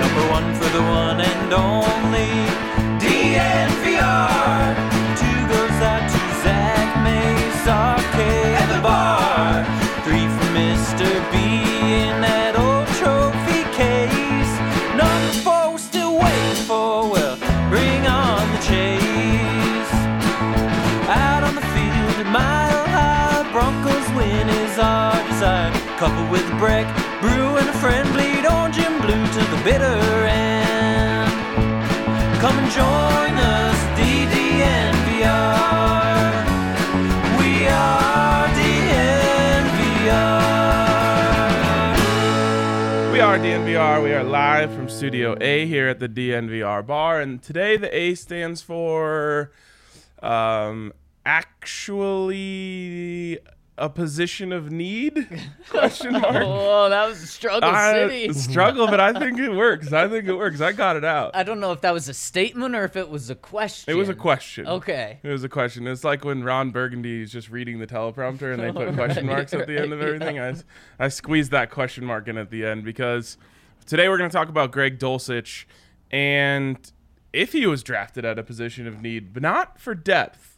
Number one for the one and only bitter end. Come and join us, DDNVR. We are DNVR. We are DNVR. We are live from Studio A here at the DNVR bar, and today the A stands for um, actually a position of need? Question mark. Oh, that was a struggle I city. struggle, but I think it works. I think it works. I got it out. I don't know if that was a statement or if it was a question. It was a question. Okay. It was a question. It's like when Ron Burgundy is just reading the teleprompter and they put question marks at the end of everything. I, I squeezed that question mark in at the end because today we're going to talk about Greg Dulcich and if he was drafted at a position of need, but not for depth,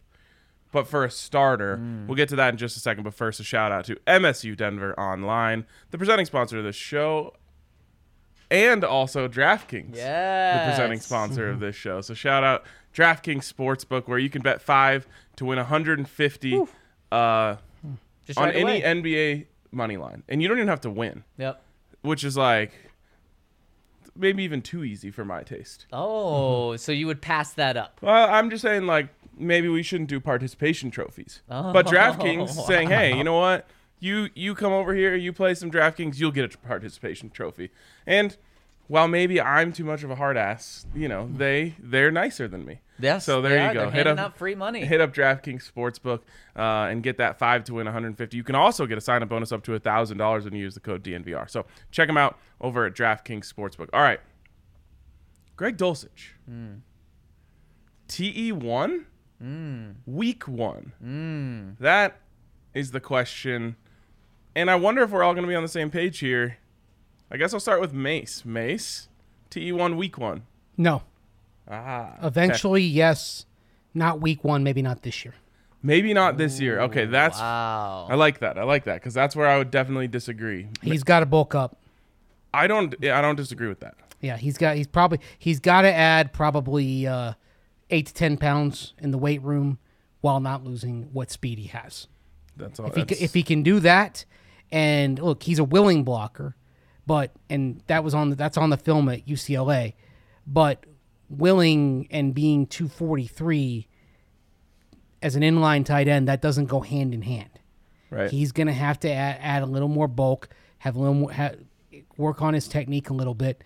but for a starter. We'll get to that in just a second. But first, a shout out to MSU Denver Online, the presenting sponsor of the show, and also DraftKings Yeah. the presenting sponsor of this show. So shout out DraftKings Sportsbook, where you can bet five to win 150 uh, Just on right any. NBA money line, and you don't even have to win, Yep. which is like maybe even too easy for my taste. Oh, so you would pass that up. Well, I'm just saying like maybe we shouldn't do participation trophies, Oh, but DraftKings saying, hey, you know what? You you come over here, you play some DraftKings, you'll get a participation trophy, and. While maybe I'm too much of a hard ass, you know, they they're nicer than me. Yes. So there you are. go. They're Hit handing up free money. hit up DraftKings Sportsbook uh, and get that five to win 150. You can also get a sign up bonus up to thousand dollars when you use the code DNVR. So check them out over at DraftKings Sportsbook. All right, Greg Dulcich, TE one, week one. That is the question, and I wonder if we're all going to be on the same page here. I guess I'll start with Mace. Mace, TE one, week one. No. Ah, Eventually, yes. Not week one, maybe not this year. maybe not this year. Okay, that's Wow. I like that. I like that because that's where I would definitely disagree. He's got to bulk up. I don't. I don't disagree with that. Yeah, he's got. He's probably. He's got to add probably uh, eight to ten pounds in the weight room while not losing what speed he has. That's all. If he, that's- ca- if he can do that, and look, he's a willing blocker, but and that was on the, that's on the film at UCLA, but willing and being 243 as an inline tight end that doesn't go hand in hand. right. He's going to have to add, add a little more bulk, have a little more, ha, work on his technique a little bit.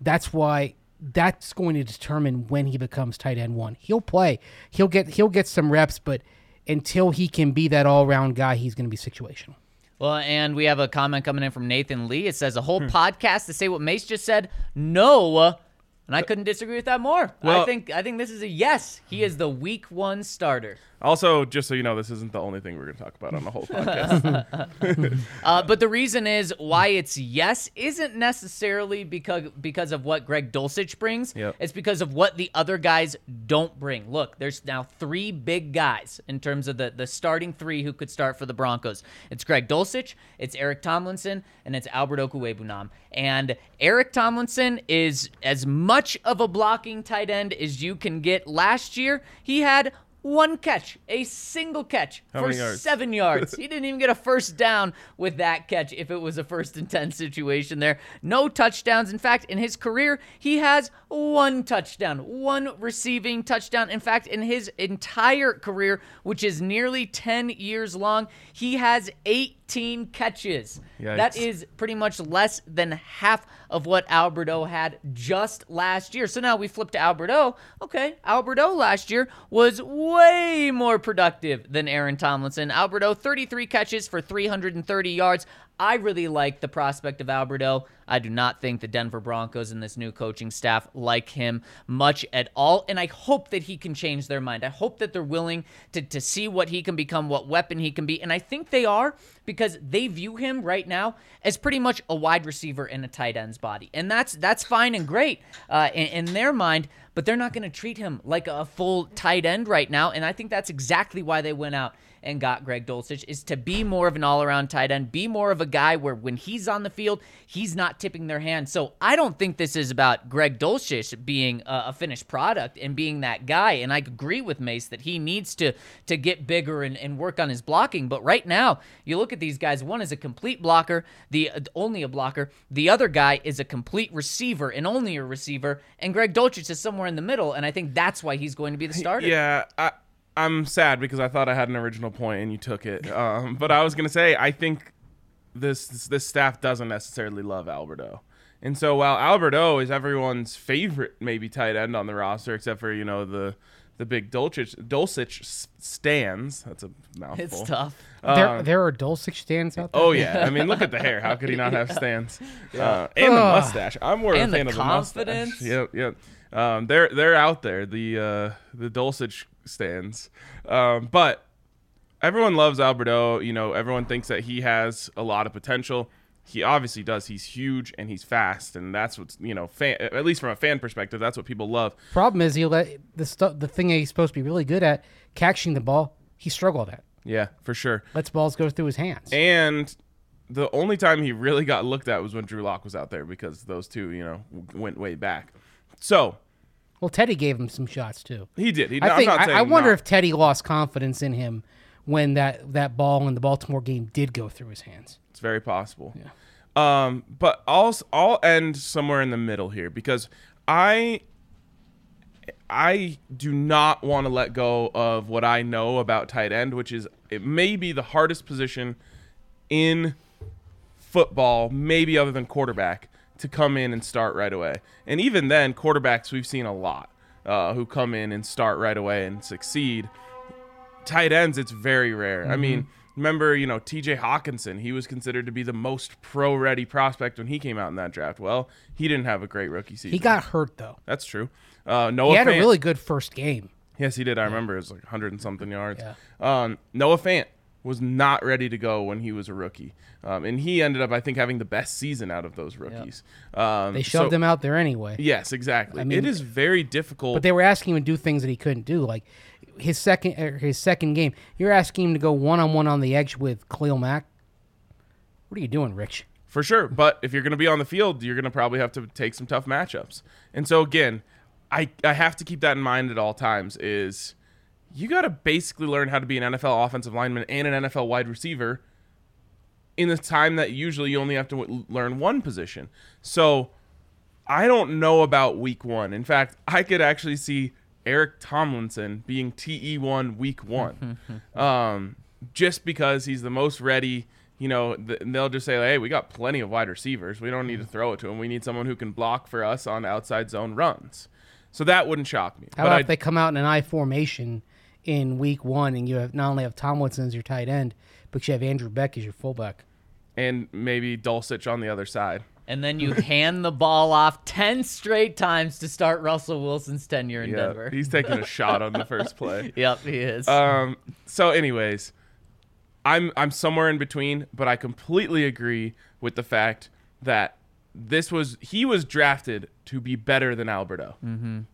That's why that's going to determine when he becomes tight end one. He'll play, he'll get he'll get some reps, but until he can be that all round guy, he's going to be situational. Well, and we have a comment coming in from Nathan Lee. It says a whole Hmm. podcast to say what Mace just said. No. And I couldn't disagree with that more. Well- I think I think this is a yes. He is the week one starter. Also, just so you know, this isn't the only thing we're going to talk about on the whole podcast. Uh, but the reason is why it's yes isn't necessarily because because of what Greg Dulcich brings. Yep. It's because of what the other guys don't bring. Look, there's now three big guys in terms of the the starting three who could start for the Broncos. It's Greg Dulcich, it's Eric Tomlinson, and it's Albert Okwuegbunam. And Eric Tomlinson is as much of a blocking tight end as you can get. Last year, he had one catch, a single catch How for yards? seven yards. He didn't even get a first down with that catch if it was a first and 10 situation there. No touchdowns. In fact, in his career, he has one touchdown, one receiving touchdown. In fact, in his entire career, which is nearly 10 years long, he has eight 18 catches. Yikes. That is pretty much less than half of what Alberto had just last year. So now we flip to Alberto. Okay, Alberto last year was way more productive than Aaron Tomlinson. Alberto, 33 catches for 330 yards. I really like the prospect of Alberto. I do not think the Denver Broncos and this new coaching staff like him much at all. And I hope that he can change their mind. I hope that they're willing to, to see what he can become, what weapon he can be. And I think they are because they view him right now as pretty much a wide receiver in a tight end's body. And that's that's fine and great uh, in, in their mind, but they're not going to treat him like a full tight end right now. And I think that's exactly why they went out and got Greg Dulcich is to be more of an all-around tight end, be more of a guy where when he's on the field, he's not tipping their hand. So I don't think this is about Greg Dulcich being a, a finished product and being that guy. And I agree with Mace that he needs to to get bigger and, and work on his blocking. But right now, you look at these guys. One is a complete blocker, the uh, only a blocker. The other guy is a complete receiver and only a receiver. And Greg Dulcich is somewhere in the middle. And I think that's why he's going to be the starter. Yeah, I, I'm sad because I thought I had an original point and you took it. Um, but I was gonna say I think this, this this staff doesn't necessarily love Alberto, and so while Alberto is everyone's favorite maybe tight end on the roster, except for you know the the big Dulcich Dulcich stands. That's a mouthful. It's tough. there, there are Dulcich stands out there. Oh yeah, I mean look at the hair. How could he not have stands? Uh, and the mustache. I'm more And a fan the of the confidence. mustache. Yep, yep. Um, they're they're out there. The uh, the Dulcich stands, um, but everyone loves Alberto. You know, everyone thinks that he has a lot of potential. He obviously does. He's huge and he's fast, and that's what's you know, fan, at least from a fan perspective, that's what people love. Problem is, he let the stuff, the thing that he's supposed to be really good at, catching the ball, he struggled at. Yeah, for sure. Lets balls go through his hands. And the only time he really got looked at was when Drew Lock was out there because those two, you know, went way back. So well, Teddy gave him some shots too. he did. He, I think I, I wonder not. if Teddy lost confidence in him when that that ball in the Baltimore game did go through his hands. It's very possible. Um, but I'll I'll end somewhere in the middle here because I I do not want to let go of what I know about tight end, which is it may be the hardest position in football, maybe other than quarterback, to come in and start right away. And even then, quarterbacks we've seen a lot uh, who come in and start right away and succeed. Tight ends, it's very rare. I mean, remember, you know, T.J. Hockenson, he was considered to be the most pro-ready prospect when he came out in that draft. Well, he didn't have a great rookie season. He got hurt though. That's true. Uh, Noah He had a really good first game. Yes, he did. I remember it was like 100 and something yards. Yeah. Um, Noah Fant was not ready to go when he was a rookie. Um, and he ended up, I think, having the best season out of those rookies. Um, They shoved so- him out there anyway. Yes, exactly. I mean- it is very difficult. But they were asking him to do things that he couldn't do, like his second er, his second game. You're asking him to go one on one on the edge with Khalil Mack. What are you doing, Rich? For sure. But if you're going to be on the field, you're going to probably have to take some tough matchups. And so, again, I, I have to keep that in mind at all times is you got to basically learn how to be an NFL offensive lineman and an NFL wide receiver in the time that usually you only have to w- learn one position. So I don't know about week one. In fact, I could actually see Eric Tomlinson being TE1 week one, um, just because he's the most ready. You know, th- they'll just say, "Hey, we got plenty of wide receivers. We don't need to throw it to him. We need someone who can block for us on outside zone runs." So that wouldn't shock me. How about if they come out in an I formation in week one and you have not only have Tomlinson as your tight end, but you have Andrew Beck as your fullback? and maybe Dulcich on the other side. And then you hand the ball off 10 straight times to start Russell Wilson's tenure in Yeah, Denver. he's taking a shot on the first play. Yep, he is. Um. So, anyways, I'm I'm somewhere in between, but I completely agree with the fact that this was he was drafted to be better than Alberto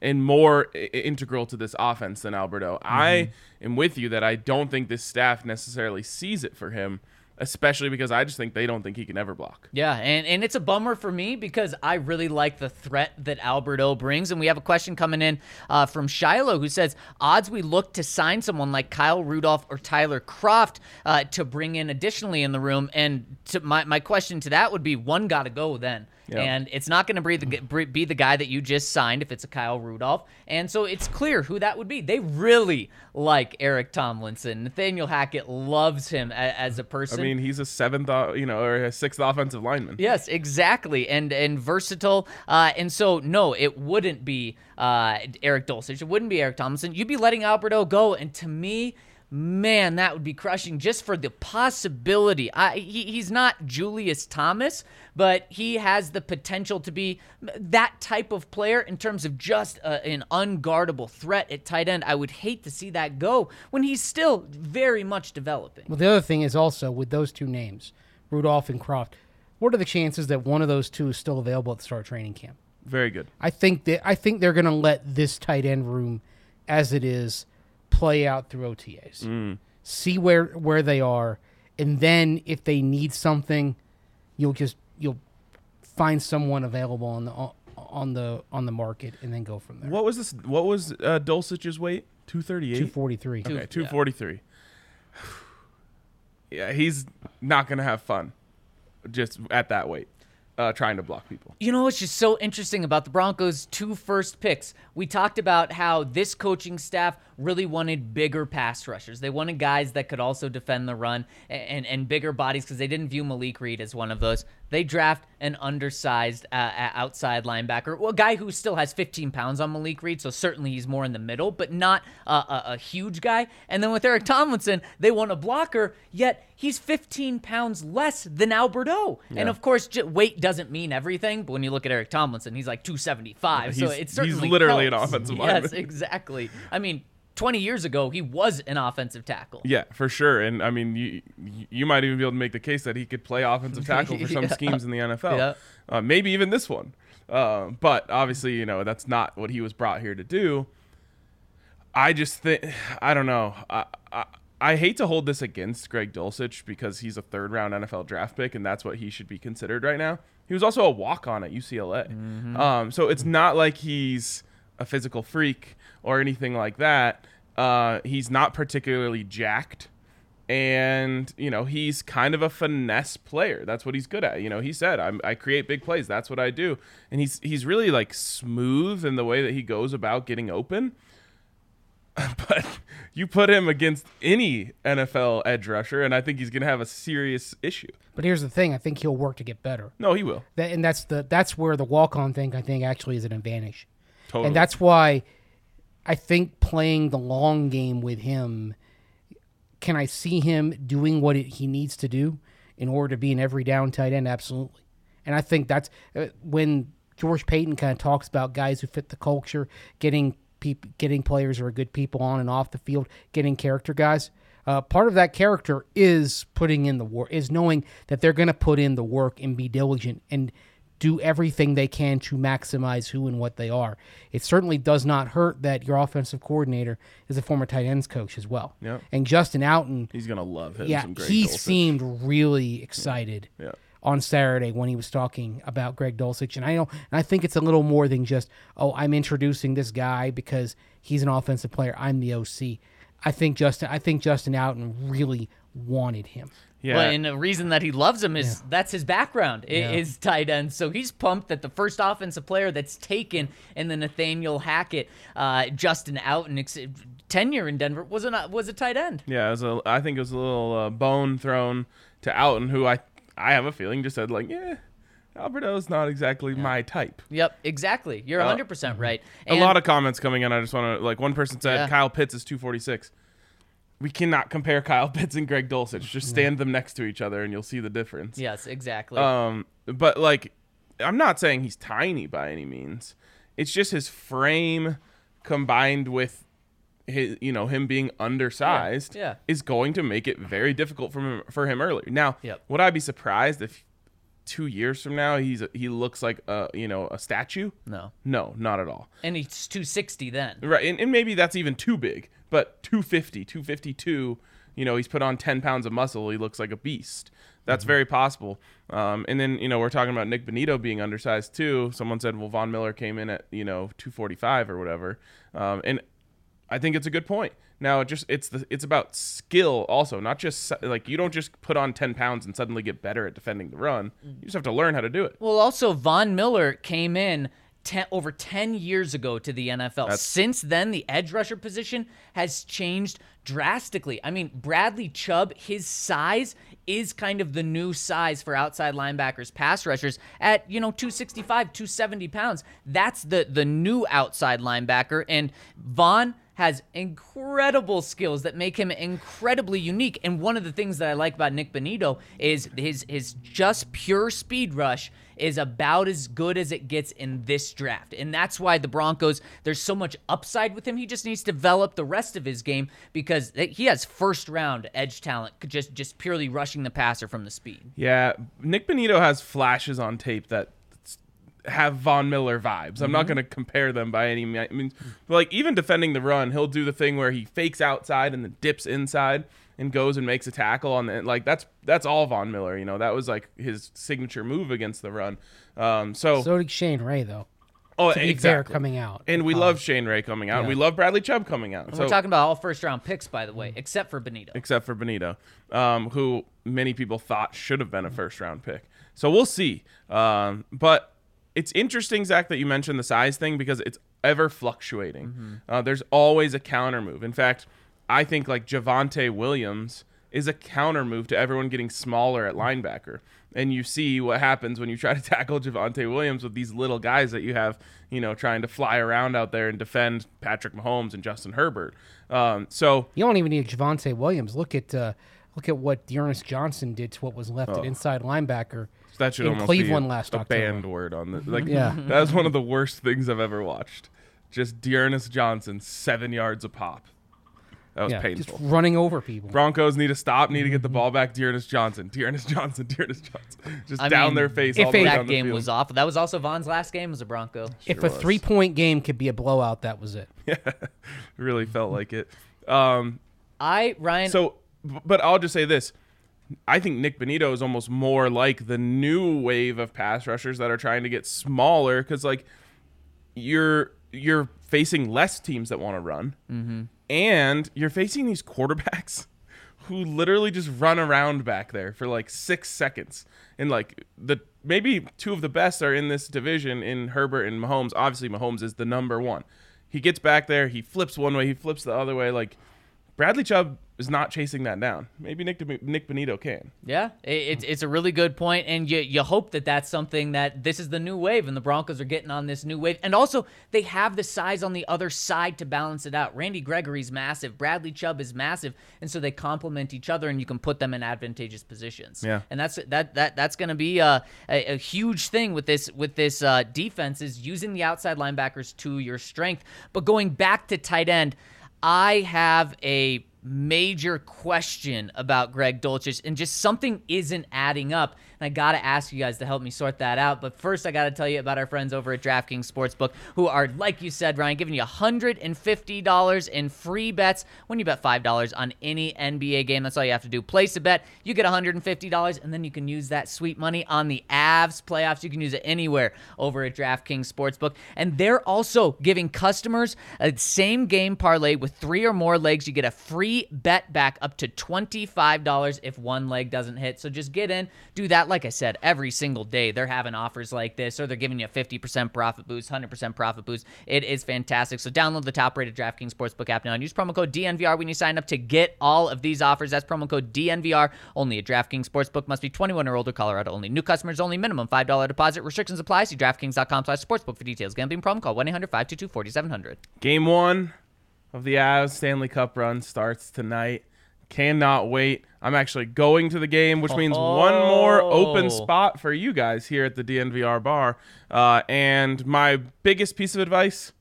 and more I- integral to this offense than Alberto. I am with you that I don't think this staff necessarily sees it for him, especially because I just think they don't think he can ever block. Yeah, and, and it's a bummer for me because I really like the threat that Alberto brings. And we have a question coming in uh, from Shiloh who says, odds we look to sign someone like Kyle Rudolph or Tyler Kroft uh, to bring in additionally in the room. And to my, my question to that would be one got to go then. And it's not going to be the, be the guy that you just signed if it's a Kyle Rudolph. And so it's clear who that would be. They really like Eric Tomlinson. Nathaniel Hackett loves him a, as a person. I mean, he's a seventh, uh, you know, or a sixth offensive lineman. Yes, exactly, and and versatile. Uh, and so no, it wouldn't be uh, Eric Dulcich. It wouldn't be Eric Tomlinson. You'd be letting Alberto go, and to me. Man, that would be crushing just for the possibility. I, he, he's not Julius Thomas, but he has the potential to be that type of player in terms of just a, an unguardable threat at tight end. I would hate to see that go when he's still very much developing. Well, the other thing is also with those two names, Rudolph and Kroft. What are the chances that one of those two is still available at the start of training camp? Very good. I think that I think they're going to let this tight end room, as it is, play out through OTAs. See where where they are, and then if they need something, you'll just you'll find someone available on the on the on the market, and then go from there. What was this? What was uh, Dulcich's weight? Two thirty eight. Two forty three. forty three. Okay, yeah. two forty three. Yeah, he's not gonna have fun, just at that weight, uh, trying to block people. You know what's just so interesting about the Broncos' two first picks? We talked about how this coaching staff really wanted bigger pass rushers. They wanted guys that could also defend the run and, and, and bigger bodies because they didn't view Malik Reed as one of those. They draft an undersized uh, outside linebacker, well, a guy who still has 15 pounds on Malik Reed, so certainly he's more in the middle, but not uh, a, a huge guy. And then with Eric Tomlinson, they want a blocker, yet he's 15 pounds less than Alberto. And of course, j- weight doesn't mean everything, but when you look at Eric Tomlinson, he's like 275. so He's- it he's certainly literally an helps. offensive Yes, lineman. exactly. I mean, 20 years ago, he was an offensive tackle. Yeah, for sure. And I mean, you you might even be able to make the case that he could play offensive tackle for some Yeah. schemes in the NFL. Yeah. Uh, maybe even this one. Uh, but obviously, you know, that's not what he was brought here to do. I just think I don't know. I, I I hate to hold this against Greg Dulcich because he's a third round NFL draft pick and that's what he should be considered right now. He was also a walk on at UCLA. Um, so it's not like he's a physical freak or anything like that. Uh, he's not particularly jacked. And you know he's kind of a finesse player. That's what he's good at. You know he said I'm, i create big plays. That's what i do. And he's he's really like smooth in the way that he goes about getting open. But you put him against any nfl edge rusher and i think he's going to have a serious issue. But here's the thing: I think he'll work to get better. no he will. That, and that's the that's where the walk on thing I think actually is an advantage. totally. And that's why I think playing the long game with him, can I see him doing what it, he needs to do in order to be an every down tight end? Absolutely. And I think that's uh, when George Paton kind of talks about guys who fit the culture, getting getting players who are good people on and off the field, getting character guys. Uh, part of that character is putting in the work, is knowing that they're going to put in the work and be diligent and do everything they can to maximize who and what they are. It certainly does not hurt that your offensive coordinator is a former tight ends coach as well. Yep. And Justin Outten, he's going to love him yeah, he Dulcich. seemed really excited Yeah. on Saturday when he was talking about Greg Dulcich. And I know, and I think it's a little more than just, oh, I'm introducing this guy because he's an offensive player. I'm the OC. I think Justin, I think Justin Outten really wanted him. Yeah Well, and the reason that he loves him is that's his background, Yeah. is tight end. So he's pumped that the first offensive player that's taken in the Nathaniel Hackett, uh, Justin Outten ex- tenure in Denver was a was a tight end. Yeah, it was a, I think it was a little uh, bone thrown to Outten, who I I have a feeling just said like, yeah, Alberto's not exactly my type. Yep, exactly. You're 100 percent right. a lot of comments coming in. I just want to like one person said Yeah. Kyle Pitts is 246. We cannot compare Kyle Pitts and Greg Dulcich. Just stand them next to each other and you'll see the difference. yes, exactly. Um, but like, I'm not saying he's tiny by any means. It's just his frame combined with his, you know, him being undersized Yeah, yeah. is going to make it very difficult for him for him earlier. Now, Yep. would I be surprised if two years from now he's he looks like a you know a statue? no, No, not at all. and he's 260 then. Right, and, and maybe that's even too big, but 250, 252, you know, he's put on 10 pounds of muscle. He looks like a beast. That's very possible. Um, and then, you know, we're talking about Nik Bonitto being undersized too. Someone said, well, Von Miller came in at, you know, 245 or whatever. Um, and I think it's a good point. Now it just it's the it's about skill also, not just like you don't just put on ten pounds and suddenly get better at defending the run. You just have to learn how to do it. Well, also Von Miller came in ten, over 10 years ago to the NFL. Since then, the edge rusher position has changed drastically. I mean, Bradley Chubb, his size is kind of the new size for outside linebackers, pass rushers at, you know, 265, 270 pounds. That's the the new outside linebacker and Von has incredible skills that make him incredibly unique. And one of the things that I like about Nik Bonitto is his his just pure speed rush is about as good as it gets in this draft. And that's why the Broncos, there's so much upside with him. He just needs to develop the rest of his game because he has first round edge talent, just just purely rushing the passer from the speed. Yeah, Nik Bonitto has flashes on tape that have Von Miller vibes. I'm not going to compare them by any means. I mean, but like even defending the run, he'll do the thing where he fakes outside and then dips inside and goes and makes a tackle on the like that's that's all Von Miller. You know that was like his signature move against the run. Um, so, So did Shane Ray, though. oh To be fair, coming out. and we Um, love Shane Ray coming out. and We love Bradley Chubb coming out. And So we're talking about all first round picks, by the way, except for Bonitto. except for Bonitto, um, who many people thought should have been a first round pick. So we'll see. Um, but it's interesting, Zach, that you mentioned the size thing because it's ever fluctuating. Uh, there's always a counter move. In fact, I think like Javonte Williams is a counter move to everyone getting smaller at linebacker. And you see what happens when you try to tackle Javonte Williams with these little guys that you have, you know, trying to fly around out there and defend Patrick Mahomes and Justin Herbert. Um, so You don't even need Javonte Williams. Look at uh, look at what D'Ernest Johnson did to what was left at inside linebacker. That should in almost Cleveland be a, last a October. banned word on the like. Mm-hmm. Yeah. Mm-hmm. that was one of the worst things I've ever watched. Just D'Ernest Johnson, seven yards a pop. That was Yeah, just painful. running over people. Broncos need to stop. Need to get the mm-hmm. ball back. D'Ernest Johnson. D'Ernest Johnson. D'Ernest Johnson. Just I down mean, their face. if all the way it- down That the game field. was awful. That was also Von's last game as a Bronco. if a was. three point game could be a blowout, that was it. Yeah, really felt like it. Um, I Ryan. so, but I'll just say this. I think Nik Bonitto is almost more like the new wave of pass rushers that are trying to get smaller because, like, you're you're facing less teams that want to run, mm-hmm. and you're facing these quarterbacks who literally just run around back there for like six seconds, and like the maybe two of the best are in this division in Herbert and Mahomes. Obviously, Mahomes is the number one. He gets back there, he flips one way, he flips the other way, like. Bradley Chubb is not chasing that down. Maybe Nick Nik Bonitto can. Yeah, it's it's a really good point, and you you hope that that's something that this is the new wave, and the Broncos are getting on this new wave, and also they have the size on the other side to balance it out. Randy Gregory's massive, Bradley Chubb is massive, and so they complement each other, and you can put them in advantageous positions. Yeah. and that's that that that's going to be a, a a huge thing with this with this uh, defense is using the outside linebackers to your strength. But going back to tight end, I have a major question about Greg Dulcich, and just something isn't adding up. And I got to ask you guys to help me sort that out. But first, I got to tell you about our friends over at DraftKings Sportsbook, who are, like you said, Ryan, giving you $150 in free bets when you bet $5 on any NBA game. That's all you have to do. Place a bet, you get $150, and then you can use that sweet money on the Avs playoffs. You can use it anywhere over at DraftKings Sportsbook. And they're also giving customers a same game parlay with three or more legs. You get a free bet back up to $25 if one leg doesn't hit. So just get in, do that. Like I said, every single day they're having offers like this, or they're giving you a 50% profit boost, 100% profit boost. It is fantastic. So download the top rated DraftKings Sportsbook app now and use promo code DNVR when you sign up to get all of these offers. That's promo code DNVR only at DraftKings Sportsbook. Must be 21 or older, Colorado only. New customers only, minimum $5 deposit. Restrictions apply. See DraftKings.com slash sportsbook for details. Gambling problem, call 1 800 522 4700. Game one of the Avs Stanley Cup run starts tonight. Cannot wait. I'm actually going to the game, which means one more open Oh. spot for you guys here at the DNVR bar. Uh, and my biggest piece of advice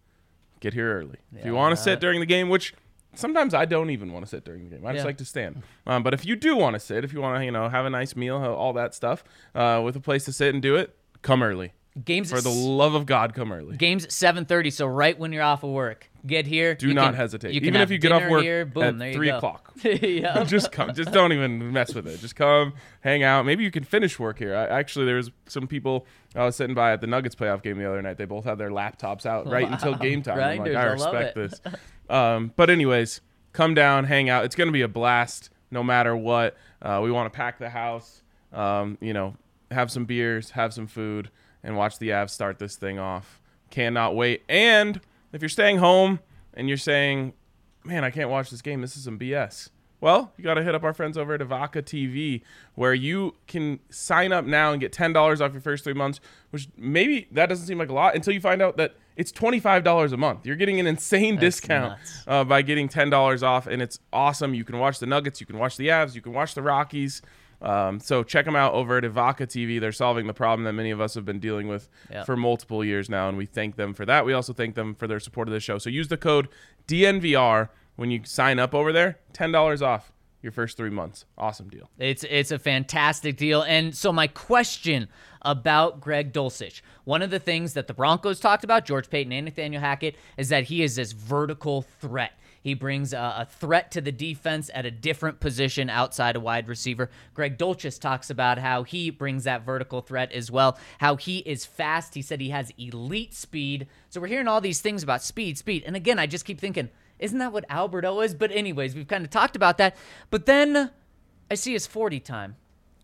get here early. If you want to sit during the game, which sometimes I don't even want to sit during the game, I just Yeah. like to stand. Um, but if you do want to sit, if you want to, you know, have a nice meal, all that stuff, uh, with a place to sit and do it, come early. Games For the love of God, come early. Games at 7:30, so right when you're off of work. Get here. Do not can- hesitate. You can Even if you get off work here, boom, at there you three go. o'clock. just come. Just don't even mess with it. Just come, hang out. Maybe you can finish work here. I, actually, there was some people I was sitting by at the Nuggets playoff game the other night. They both had their laptops out right until game time. I'm like, I I respect this. Um, but anyways, come down, hang out. It's going to be a blast no matter what. Uh, we want to pack the house, um, you know, have some beers, have some food, and watch the Avs start this thing off. Cannot wait. And if you're staying home and you're saying, man, I can't watch this game, this is some BS. Well, you got to hit up our friends over at Evoca TV, where you can sign up now and get ten dollars off your first three months. Which maybe that doesn't seem like a lot until you find out that it's twenty five dollars a month. You're getting an insane That's discount uh, by getting ten dollars off, and it's awesome. You can watch the Nuggets, you can watch the Avs, you can watch the Rockies. Um, so check them out over at Evoca TV. They're solving the problem that many of us have been dealing with Yeah. for multiple years now, and we thank them for that. We also thank them for their support of this show. So use the code DNVR when you sign up over there. Ten dollars off your first three months. Awesome deal. It's it's a fantastic deal. And so my question about Greg Dulcich, one of the things that the Broncos talked about, George Paton and Nathaniel Hackett, is that he is this vertical threat. He brings a, a threat to the defense at a different position outside a wide receiver. Greg Dulcich talks about how he brings that vertical threat as well, how he is fast. He said he has elite speed. So we're hearing all these things about speed, speed. And again, I just keep thinking, isn't that what Alberto is? But anyways, we've kind of talked about that. But then I see his 40 time.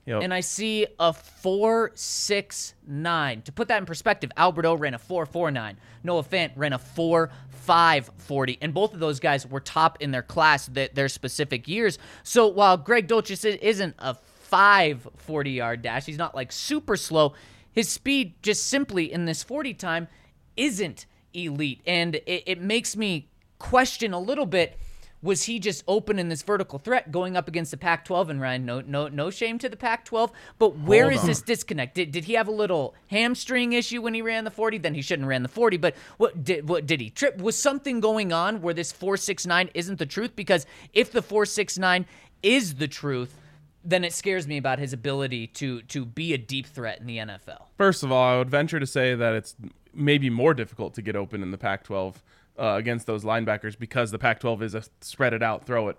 Yep. And I see a 469. To put that in perspective, Alberto ran a 449. Noah Fant ran a four 4540. And both of those guys were top in their class, th- their specific years. So while Greg Dulcich isn't a 540 yard dash, he's not like super slow. His speed just simply in this 40 time isn't elite. And it, it makes me question a little bit was he just open in this vertical threat going up against the Pac-12 and Ryan? No, no, no shame to the Pac-12, but where is this disconnect? Did, did he have a little hamstring issue when he ran the 40? Then he shouldn't have ran the 40. But what did what did he trip? Was something going on where this 469 isn't the truth? Because if the 469 is the truth, then it scares me about his ability to to be a deep threat in the NFL. First of all, I would venture to say that it's maybe more difficult to get open in the Pac-12 uh, against those linebackers because the Pac-12 is a spread it out, throw it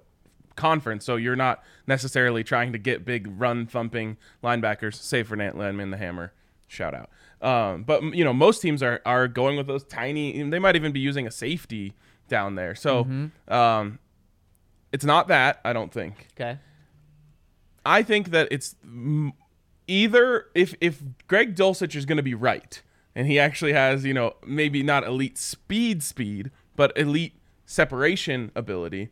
conference. So you're not necessarily trying to get big run thumping linebackers, save for Nate Landman, the Hammer. Shout out. Um, but you know, most teams are are going with those tiny. They might even be using a safety down there. So um, it's not that I don't think. Okay. I think that it's either if if Greg Dulcich is going to be right and he actually has you know maybe not elite speed speed but elite separation ability,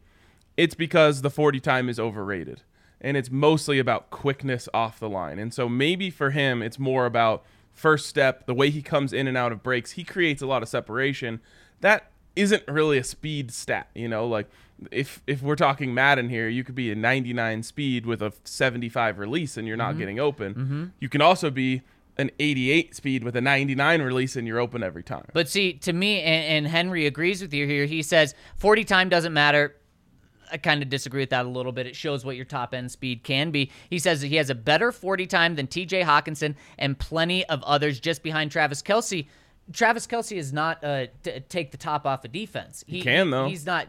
it's because the 40 time is overrated and it's mostly about quickness off the line. And so maybe for him it's more about first step, the way he comes in and out of breaks. He creates a lot of separation. That isn't really a speed stat, you know, like if if we're talking Madden here, you could be a 99 speed with a 75 release and you're not mm-hmm. getting open. Mm-hmm. You can also be an 88 speed with a 99 release and you're open every time. But see, to me, and, and Henry agrees with you here. He says 40 time doesn't matter. I kind of disagree with that a little bit. It shows what your top end speed can be. He says that he has a better 40 time than TJ Hockenson and plenty of others just behind Travis Kelce. Travis Kelce is not uh, t- take the top off a defense. He can, though. He's not.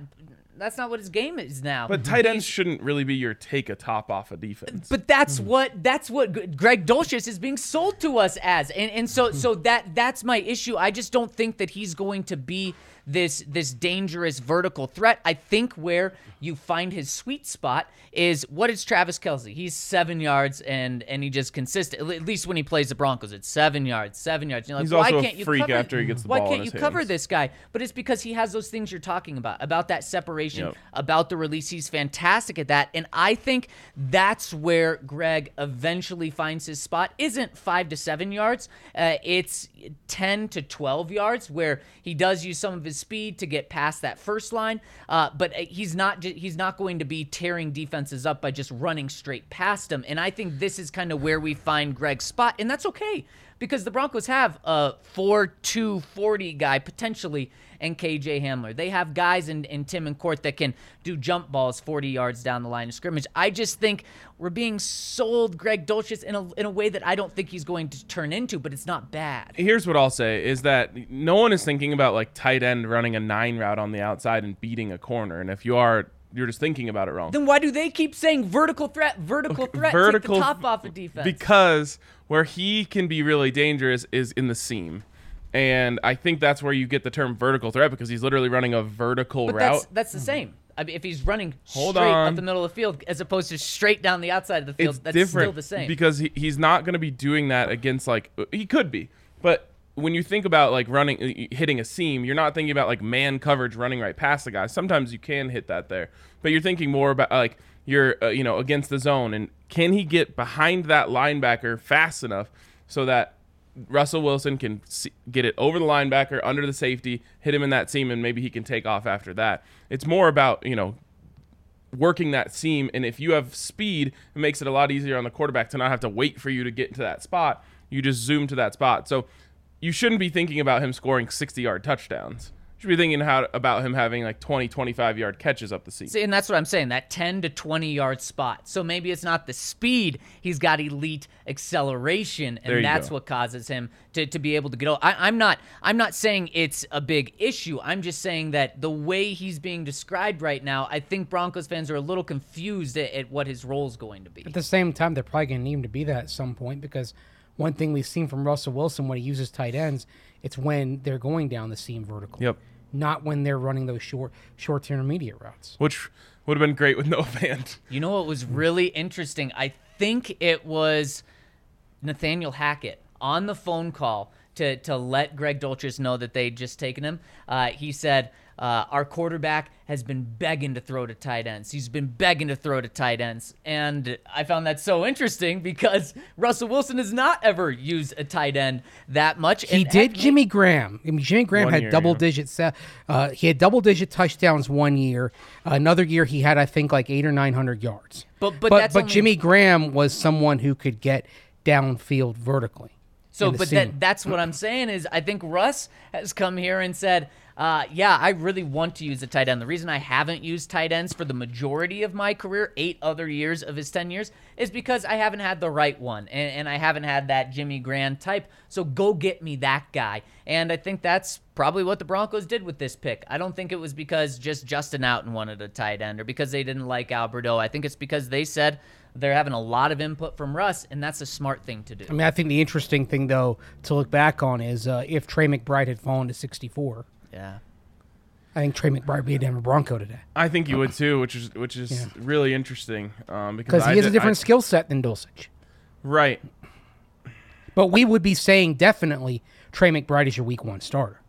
That's not what his game is now. But tight ends shouldn't really be your take a top off a defense. But that's hmm. what that's what Greg Dulcich is being sold to us as, and and so so that that's my issue. I just don't think that he's going to be this this dangerous vertical threat. I think where you find his sweet spot is what is Travis Kelce? He's seven yards and and he just consistent. At least when he plays the Broncos, it's seven yards, seven yards. You're like, He's why also a can't you freak cover, after he gets the why ball in can't you cover this guy? But it's because he has those things you're talking about about that separation, Yep. about the release. He's fantastic at that. And I think that's where Greg eventually finds his spot. Isn't five to seven yards, uh, it's 10 to 12 yards where he does use some of his speed to get past that first line. Uh, but uh, he's not he's not going to be tearing defenses up by just running straight past them. And I think this is kind of where we find Greg's spot. And that's okay because the Broncos have a 4 2 40 guy potentially and KJ Hamler. They have guys in, in Tim and Court that can do jump balls 40 yards down the line of scrimmage. I just think we're being sold Greg Dulcich in a, in a way that I don't think he's going to turn into, but it's not bad. Here's what I'll say is that no one is thinking about like tight end running a nine route on the outside and beating a corner. And if you are, you're just thinking about it wrong. Then why do they keep saying vertical threat, vertical threat, vertical take the top off of defense? because where he can be really dangerous is in the seam. And I think that's where you get the term vertical threat because he's literally running a vertical but route. that's that's the same. I mean, if he's running Hold straight on. up the middle of the field as opposed to straight down the outside of the field, it's that's different still the same. because he, he's not going to be doing that against like he could be, but when you think about like running uh, hitting a seam, you're not thinking about like man coverage running right past the guy. Sometimes you can hit that there, but you're thinking more about like you're uh, you know against the zone and can he get behind that linebacker fast enough so that Russell Wilson can see, get it over the linebacker under the safety, hit him in that seam, and maybe he can take off after that. It's more about you know working that seam. And if you have speed, it makes it a lot easier on the quarterback to not have to wait for you to get into that spot. You just zoom to that spot. So you shouldn't be thinking about him scoring 60 yard touchdowns. You should be thinking how, about him having like 20, 25 yard catches up the seam. See, and that's what I'm saying, that 10 to 20 yard spot. So maybe it's not the speed, he's got elite acceleration, and that's go. what causes him to, to be able to get over. I, I'm not I'm not saying it's a big issue. I'm just saying that the way he's being described right now, I think Broncos fans are a little confused at, at what his role is going to be. At the same time, they're probably going to need him to be that at some point because one thing we've seen from Russell Wilson when he uses tight ends, it's when they're going down the seam vertical. Yep. Not when they're running those short, short to intermediate routes. Which would have been great with Noah Fant. You know what was really interesting? I think it was Nathaniel Hackett on the phone call to, to let Greg Dulcich know that they'd just taken him. Uh, he said, uh, Our quarterback has been begging to throw to tight ends. He's been begging to throw to tight ends. And I found that so interesting because Russell Wilson has not ever used a tight end that much. He And did heck, Jimmy Graham. I mean, Jimmy Graham One had year, double yeah. digit. se- Uh, he had double digit touchdowns one year. Another year, he had I think like eight or nine hundred yards. But- but but, that's but only- Jimmy Graham was someone who could get downfield vertically. So, but that, that's what I'm saying is I think Russ has come here and said, uh, yeah, I really want to use a tight end. The reason I haven't used tight ends for the majority of my career, eight other years of his 10 years, is because I haven't had the right one and, and I haven't had that Jimmy Graham type. So go get me that guy. And I think that's probably what the Broncos did with this pick. I don't think it was because just Justin Outten wanted a tight end or because they didn't like Alberto. I think it's because they said they're having a lot of input from Russ, and that's a smart thing to do. I mean, I think the interesting thing though to look back on is uh, if Trey McBride had fallen to sixty four. Yeah. I think Trey McBride would be a Denver Bronco today I think you would too, which is which is really interesting um, because because I he has a different I- skill set than Dulcich. right. But we would be saying definitely Trey McBride is your week one starter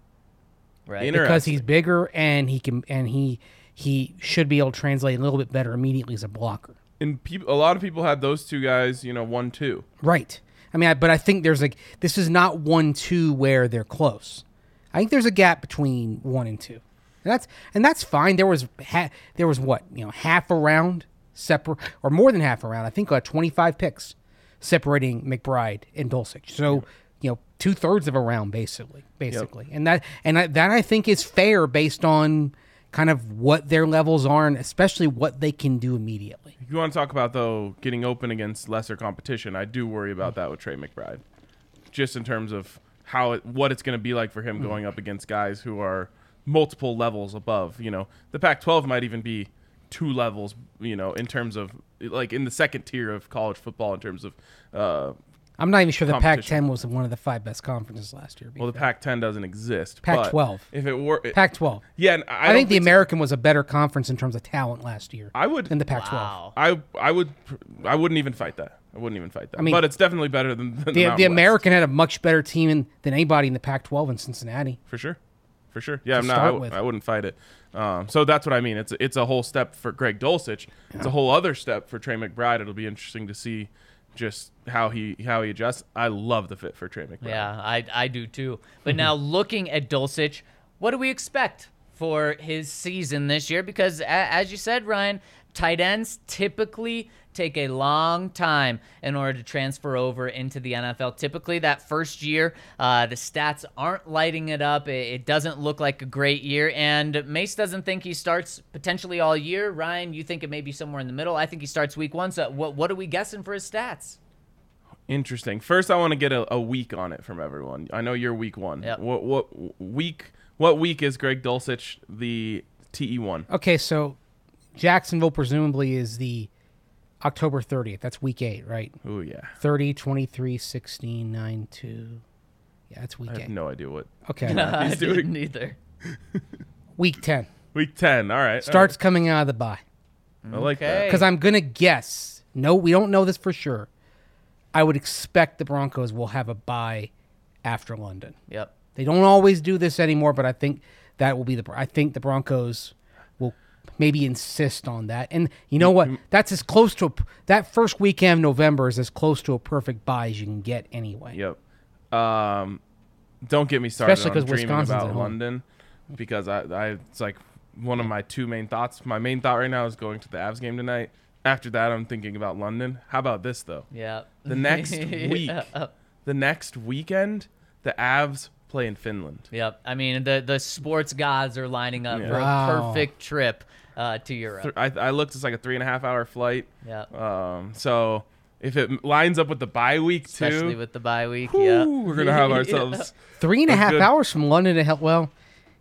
Right. Because he's bigger and he can and he he should be able to translate a little bit better immediately as a blocker. And peop a lot of people had those two guys, you know, one two. Right. I mean, I, but I think there's like this is not one two where they're close. I think there's a gap between one and two, and that's and that's fine. There was ha- there was what you know half a round separate or more than half a round. I think uh, 25 picks separating McBride and Dulcich. So you know two thirds of a round basically, basically, and that and I, that I think is fair based on kind of what their levels are and especially what they can do immediately. If you want to talk about though getting open against lesser competition, I do worry about that with Trey McBride, just in terms of how it, what it's going to be like for him going up against guys who are multiple levels above. You know, the Pac-12 might even be two levels. You know, in terms of like in the second tier of college football in terms of. Uh, I'm not even sure the Pac-10 was one of the five best conferences last year. well, the fair. Pac-10 doesn't exist. Pac-12. If it were, it- Pac-12. yeah, and I, I, don't think the so. American was a better conference in terms of talent last year I would. than the Pac-12. Wow. I I would. I wouldn't even fight that. I wouldn't even fight that. I mean, but it's definitely better than, than The, the, the American had a much better team in, than anybody in the Pac-12 in Cincinnati. for sure, for sure. Yeah, I'm not. I, start w- with. I wouldn't fight it. Um, so that's what I mean. It's it's a whole step for Greg Dulcich. It's a whole other step for Trey McBride. It'll be interesting to see just how he how he adjusts. I love the fit for Trey McBride. Yeah, I, I do too. But now looking at Dulcich, what do we expect for his season this year? Because a, as you said, Ryan, tight ends typically take a long time in order to transfer over into the NFL. Typically, that first year, uh, the stats aren't lighting it up. It, it doesn't look like a great year. And Mace doesn't think he starts potentially all year. Ryan, you think it may be somewhere in the middle. I think he starts week one. So what, what are we guessing for his stats? Interesting. First, I want to get a, a week on it from everyone. I know you're week one. Yep. What what week? What week is Greg Dulcich the TE one? Okay, so Jacksonville presumably is the October 30th. That's week 8, right? Oh yeah. 30, 23, 16, 9, 2. Yeah, that's week I 8. have no idea what. Okay. I He's doing- didn't either. week 10. Week ten. All right. Starts coming out of the bye. all right. I like Okay. that. Because I'm gonna guess. No, we don't know this for sure. I would expect the Broncos will have a bye after London. Yep. They don't always do this anymore, but I think that will be the. I think the Broncos will maybe insist on that. And you know what? That's as close to a, that first weekend of November is as close to a perfect buy as you can get anyway. Yep. Um, don't get me started Especially on 'cause dreaming Wisconsin's about. London because I, I, it's like one of my two main thoughts. My main thought right now is going to the Avs game tonight. After that, I'm thinking about London. How about this though? Yep. The next week, the next weekend, the Avs play in Finland. Yep. I mean, the the sports gods are lining up Yeah. for Wow. a perfect trip uh, to Europe. I, I looked. It's like a three and a half hour flight. Yeah. Um, so if it lines up with the bye week Especially too, with the bye week. whew, Yeah. we're gonna have ourselves. Three and a A half good- hours from London to hell. Well,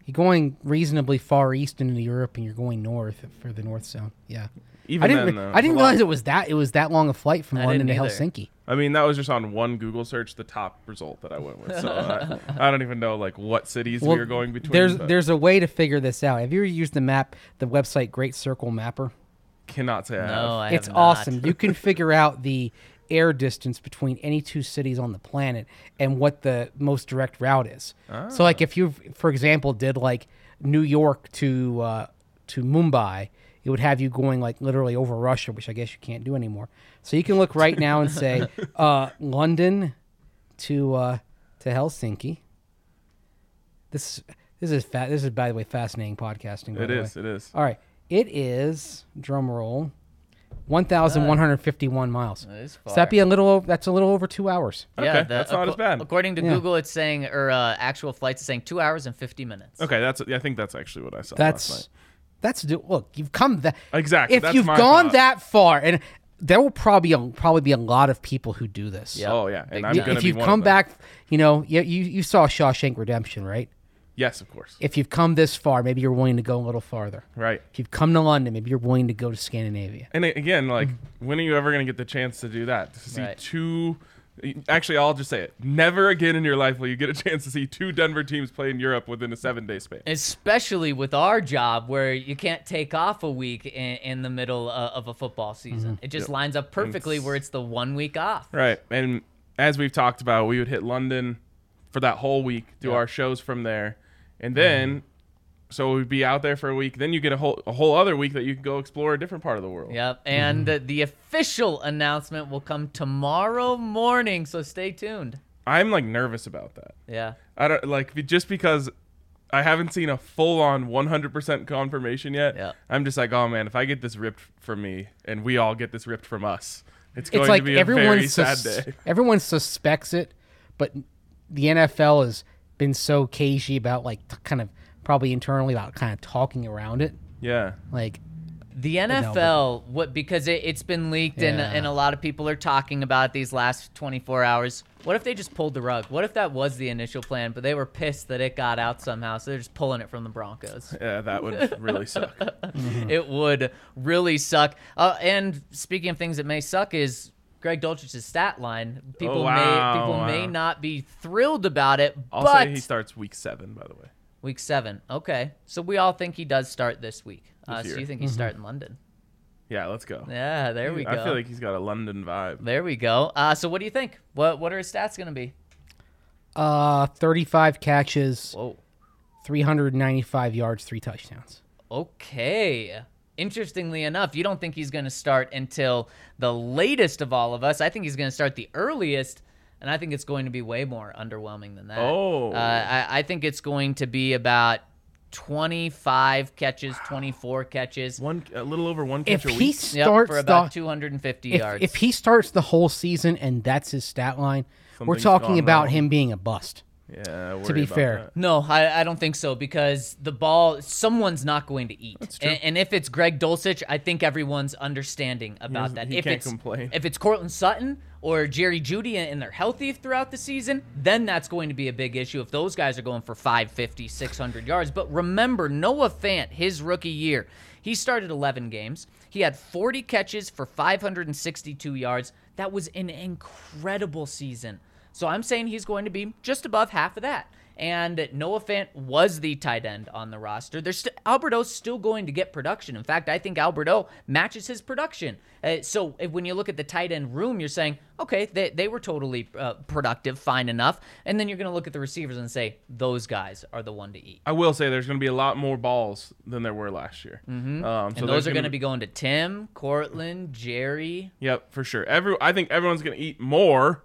you're going reasonably far east into Europe, and you're going north for the North Zone. Yeah. Even I didn't. then, though, I didn't it's a lot. realize it was that. It was that long a flight from I London to didn't either. Helsinki. I mean, that was just on one Google search, the top result that I went with. So I, I don't even know like what cities we were going between. There's but there's a way to figure this out. Have you ever used the map, the website Great Circle Mapper? cannot say I have. No, I it's have not. awesome. you can figure out the air distance between any two cities on the planet and what the most direct route is. So, like, if you, for example, did like New York to uh, to Mumbai, it would have you going like literally over Russia, which I guess you can't do anymore. So you can look right now and say uh, London to uh, to Helsinki. This this is fa- this is by the way fascinating podcasting. By It the is. way. It is. All right. It is drum roll, one thousand one hundred fifty-one miles. That is So that'd be a little. o- That's a little over two hours. Okay, that's not as bad. According to Yeah. Google, it's saying, or uh, actual flights, it's saying two hours and 50 minutes. Okay, that's. I think that's actually what I saw last That's night. That's do- look. You've come that Exactly, If that's you've gone thought. that far, and there will probably a, probably be a lot of people who do this. Yep. Oh yeah, Big and I'm if be you've one come back, you know, you, you you saw Shawshank Redemption, right? Yes, of course. If you've come this far, maybe you're willing to go a little farther. Right. If you've come to London, maybe you're willing to go to Scandinavia. And again, like, when are you ever gonna get the chance to do that? To see Right. two. Actually, I'll just say it. Never again in your life will you get a chance to see two Denver teams play in Europe within a seven-day span. Especially with our job, where you can't take off a week in, in the middle uh, of a football season. It just lines up perfectly where it's the one week off. Right. And as we've talked about, we would hit London for that whole week, do Yeah. our shows from there. And then so we'd be out there for a week. Then you get a whole a whole other week that you can go explore a different part of the world. Yep. And uh, the official announcement will come tomorrow morning, so stay tuned. I'm like nervous about that. Yeah. I don't like just because I haven't seen a full on 100% confirmation yet. Yeah. I'm just like, "Oh man, if I get this ripped from me and we all get this ripped from us, it's going it's like to be a everyone very sad day." everyone suspects it, but the NFL has been so cagey about like t- kind of probably internally about kind of talking around it. Yeah. Like The no, NFL, what because it, it's been leaked and, Yeah. and a lot of people are talking about these last 24 hours. What if they just pulled the rug? What if that was the initial plan, but they were pissed that it got out somehow, so they're just pulling it from the Broncos? Yeah, that would really suck. it would really suck. Uh, and speaking of things that may suck, is Greg Dulcich's stat line. People Oh, wow, may people may not be thrilled about it, I'll but say he starts week 7 by the way. Week seven. Okay, so we all think he does start this week. Uh, This so year. you think he's starting in London? Yeah, let's go. Yeah, there we go. I feel like he's got a London vibe. There we go. Uh, so what do you think? What what are his stats gonna be? uh 35 catches, Whoa. 395 yards, 3 touchdowns. Okay. Interestingly enough, you don't think he's gonna start until the latest of all of us. I think he's gonna start the earliest, and I think it's going to be way more underwhelming than that. Oh. Uh, I, I think it's going to be about 25 catches, 24 catches. One a little over one If catch a he week. Yep, starts for about 250 yards. if he starts the whole season and that's his stat line, we're talking about wrong. him being a bust. Yeah, To be about fair. that. No, I, I don't think so because the ball, someone's not going to eat. true. And, and if it's Greg Dulcich, I think everyone's understanding about He- that. he if can't it's complain. if it's Courtland Sutton or Jerry Jeudy and they're healthy throughout the season, then that's going to be a big issue if those guys are going for 550, 600 yards. But remember, Noah Fant, his rookie year, he started 11 games. He had 40 catches for 562 yards. That was an incredible season. So I'm saying he's going to be just above half of that. And Noah Fant was the tight end on the roster. There's st- Alberto's still going to get production. In fact, I think Alberto matches his production. Uh, so if, when you look at the tight end room, you're saying, okay, they, they were totally uh, productive, fine enough. And then you're going to look at the receivers and say, those guys are the one to eat. I will say there's going to be a lot more balls than there were last year. Mm-hmm. Um, so and those are going to be going to Tim, Courtland, Jerry. Yep, for sure. Every I think everyone's going to eat more.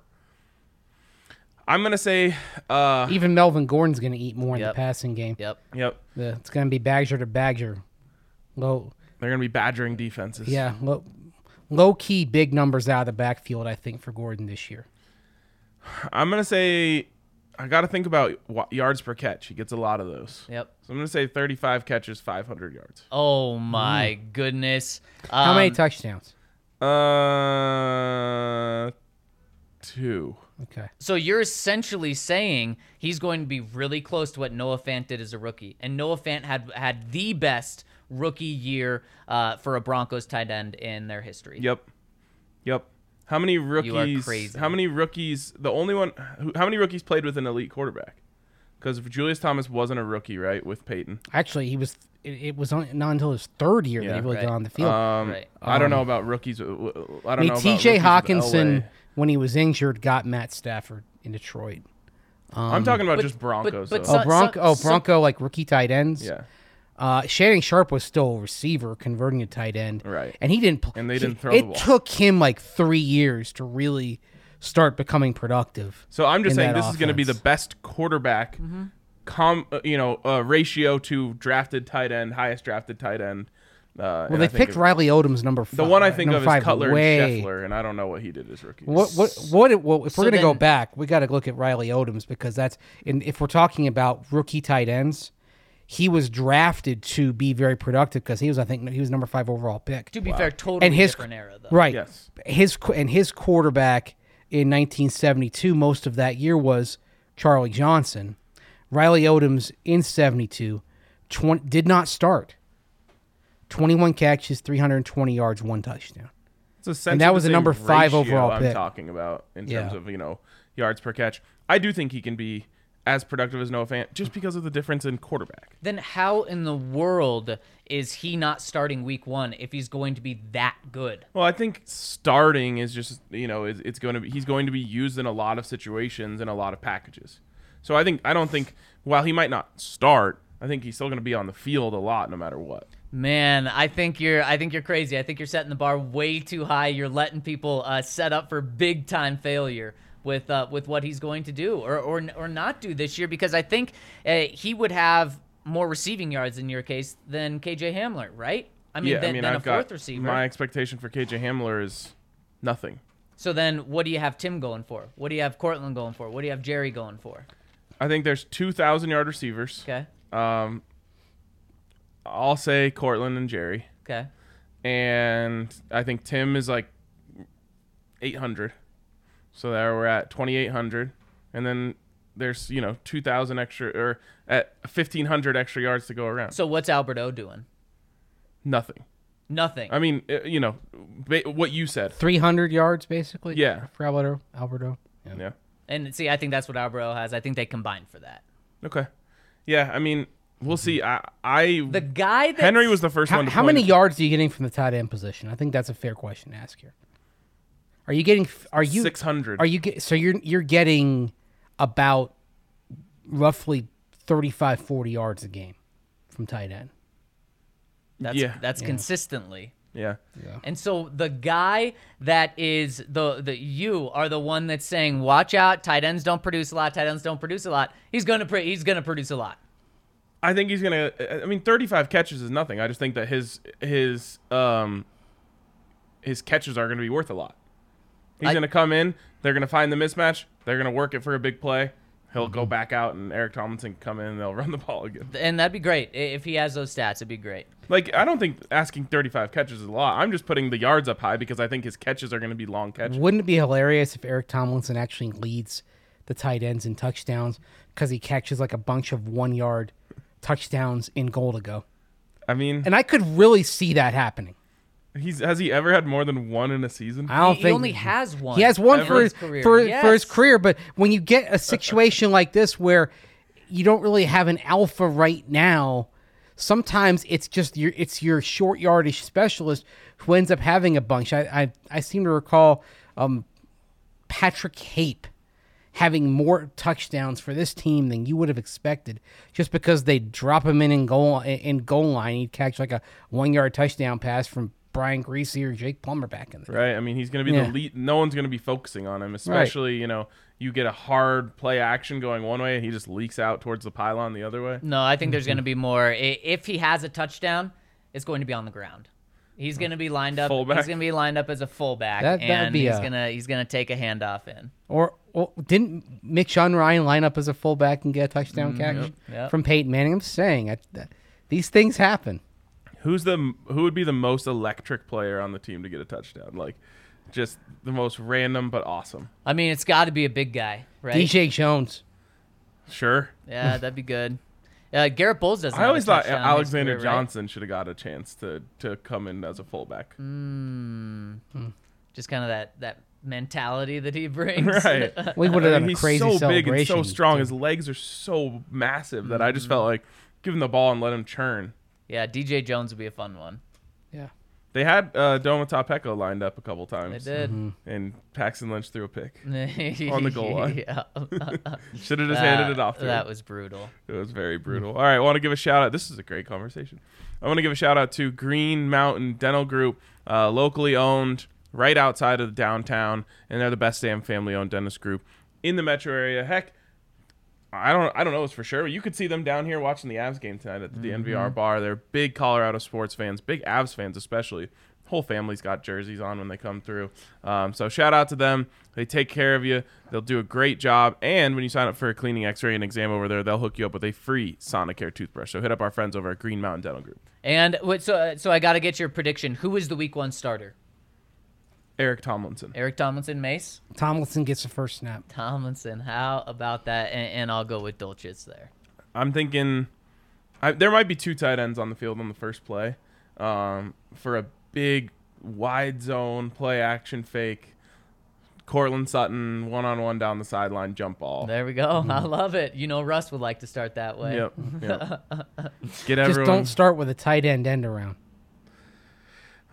I'm going to say, uh, Even Melvin Gordon's going to eat more in Yep. the passing game. Yep. yep, The- it's going to be Badger to Badger. Low, they're going to be badgering defenses. yeah, low, low key big numbers out of the backfield. I think for Gordon this year. I'm going to say, I got to think about wa- yards per catch. He gets a lot of those. Yep. So I'm going to say 35 catches, 500 yards. Oh my goodness. How many Um, touchdowns? Uh, two. Okay. So you're essentially saying he's going to be really close to what Noah Fant did as a rookie, and Noah Fant had had the best rookie year uh, for a Broncos tight end in their history. Yep. Yep. How many rookies? crazy. How many rookies? The only one. How many rookies played with an elite quarterback? Because Julius Thomas wasn't a rookie, right? With Peyton. Actually, he was. It, it was on, not until his third year that he really Right. got on the field. Um, Right. I don't know about rookies. uh, w- w- I I don't mean, know. about T.J. rookies with Hockenson, LA. When he was injured, got Matt Stafford in Detroit. I'm talking about But- just Broncos. but though. So- Oh, Bronco, oh, so- Bronco, like rookie tight ends. yeah. Uh, Shannon Sharpe was still a receiver, converting to tight end. Right. And he didn't. Pl- And they didn't throw It the ball. took him like three years to really start becoming productive. So I'm just saying that this is going to be the best quarterback, com, uh, you know, uh, ratio to drafted tight end, highest drafted tight end. Uh, Well, they picked Riley Odoms number. Five, The one I think of five is Cutler way. and Scheffler, and I don't know what he did as rookie. What what what? it- Well, if So we're gonna go back, we got to look at Riley Odoms because that's. And if we're talking about rookie tight ends, he was drafted to be very productive because he was, I think, he was number five overall pick. To be fair, totally and his different era though. right, Yes. his and his quarterback in 1972, most of that year was Charlie Johnson. Riley Odoms in 72, 20, did not start. 21 catches, 320 yards, one touchdown. It's essentially And that was the a number five ratio overall I'm pick. talking about in Yeah. terms of you know yards per catch. I do think he can be as productive as Noah Fant just because of the difference in quarterback. Then how in the world is he not starting week one if he's going to be that good? Well, I think starting is just you know it's, it's going to be he's going to be used in a lot of situations and a lot of packages. So I think I don't think while he might not start, I think he's still going to be on the field a lot no matter what. Man, I think you're I think you're crazy. I think you're setting the bar way too high. You're letting people uh, set up for big time failure with uh, with what he's going to do or or, or not do this year because I think uh, he would have more receiving yards in your case than KJ Hamler, right? I mean, yeah, than, I mean than I've a fourth got receiver. my expectation for KJ Hamler is nothing. So then, what do you have Tim going for? What do you have Courtland going for? What do you have Jerry going for? I think there's 2,000 yard receivers. Okay, Um, I'll say Courtland and Jerry. okay. and I think Tim is like 800. So there we're at 2800 and then there's, you know, 2000 extra or at 1500 extra yards to go around. So what's Alberto doing? Nothing. Nothing. I mean, uh, you know, ba- what you said. 300 yards basically. Yeah. for Alberto. Alberto. Yeah. Yeah. and see, I think that's what Alberto has. I think they combined for that. Okay. Yeah, I mean, we'll see. Mm-hmm. I I The guy that Henry was the first How, one to how point many yards are you getting from the tight end position? I think that's a fair question to ask here. Are you getting? Are you 600. Are you get? So you're you're getting about roughly 35, 40 yards a game from tight end. That's Yeah. that's consistently. Yeah. And so the guy that is the the you are the one that's saying, "Watch out, tight ends don't produce a lot. Tight ends don't produce a lot." He's gonna pre- he's gonna produce a lot. I think he's gonna. I mean, 35 catches is nothing. I just think that his his um his catches are gonna be worth a lot. He's I- gonna come in. They're gonna find the mismatch. They're gonna work it for a big play. He'll Mm-hmm. go back out, and Eric Tomlinson come in. and They'll run the ball again. And that'd be great if he has those stats. It'd be great. Like I don't think asking 35 catches is a lot. I'm just putting the yards up high because I think his catches are gonna be long catches. Wouldn't it be hilarious if Eric Tomlinson actually leads the tight ends in touchdowns because he catches like a bunch of one yard touchdowns in goal to go? I mean, And I could really see that happening. He's has he ever had more than one in a season? I don't he, think he only has one. He has one in for his his career. for, Yes. for his career, but when you get a situation like this where you don't really have an alpha right now, sometimes it's just your it's your short yardage specialist who ends up having a bunch. I I, I seem to recall um, Patrick Hape having more touchdowns for this team than you would have expected, just because they drop him in in goal in goal line, he'd catch like a one yard touchdown pass from Brian Griese or Jake Plummer back in the day. Right. I mean, he's going to be Yeah. the lead. No one's going to be focusing on him, especially you know you get a hard play action going one way, and he just leaks out towards the pylon the other way. No, I think there's Mm-hmm. going to be more. If he has a touchdown, it's going to be on the ground. He's going to be lined up. Fullback? He's going to be lined up as a fullback, That- and be he's a- gonna he's gonna take a handoff in. Or, or didn't Mitch Unrein line up as a fullback and get a touchdown mm, catch yep. from Peyton Manning? I'm saying, I, that, these things happen. Who's the who would be the most electric player on the team to get a touchdown? Like, just the most random but awesome. I mean, it's got to be a big guy, right? DJ Jones. Sure. Yeah, that'd be good. Uh, Garett Bolles doesn't. I have a always thought touchdown in his Alexander career, right? Johnson should have got a chance to to come in as a fullback. Hmm. Hmm. Just kind of that that mentality that he brings. Right. We would I have mean, done a he's crazy so big and celebration. so strong. too. His legs are so massive that I just felt like give him the ball and let him churn. yeah, DJ Jones would be a fun one. Yeah. They had uh, Domata Peko lined up a couple times. They times, did. Mm-hmm. and Paxton Lynch threw a pick. on the goal line. Yeah. Should have just handed it off to That him. was brutal. It was very brutal. All right, I want to give a shout out. This is a great conversation. I want to give a shout out to Green Mountain Dental Group, uh, locally owned, right outside of the downtown, and they're the best damn family-owned dentist group in the metro area. Heck, I don't I don't know this for sure, but you could see them down here watching the Avs game tonight at the DNVR bar. They're big Colorado sports fans, big Avs fans especially. Whole family's got jerseys on when they come through. Um, so shout out to them. They take care of you. They'll do a great job. And when you sign up for a cleaning, X-ray, and exam over there, they'll hook you up with a free Sonicare toothbrush. So hit up our friends over at Green Mountain Dental Group. And? So, so I got to get your prediction. Who is the Week One starter? Eric Tomlinson. Eric Tomlinson, Mace. Tomlinson gets the first snap. Tomlinson. How about that? And, and I'll go with Dulcich there. I'm thinking I, there might be two tight ends on the field on the first play um, for a big wide zone play action fake. Courtland Sutton one on one down the sideline jump ball. There we go. I love it. You know, Russ would like to start that way. Yep. yep. Get Just don't start with a tight end end around.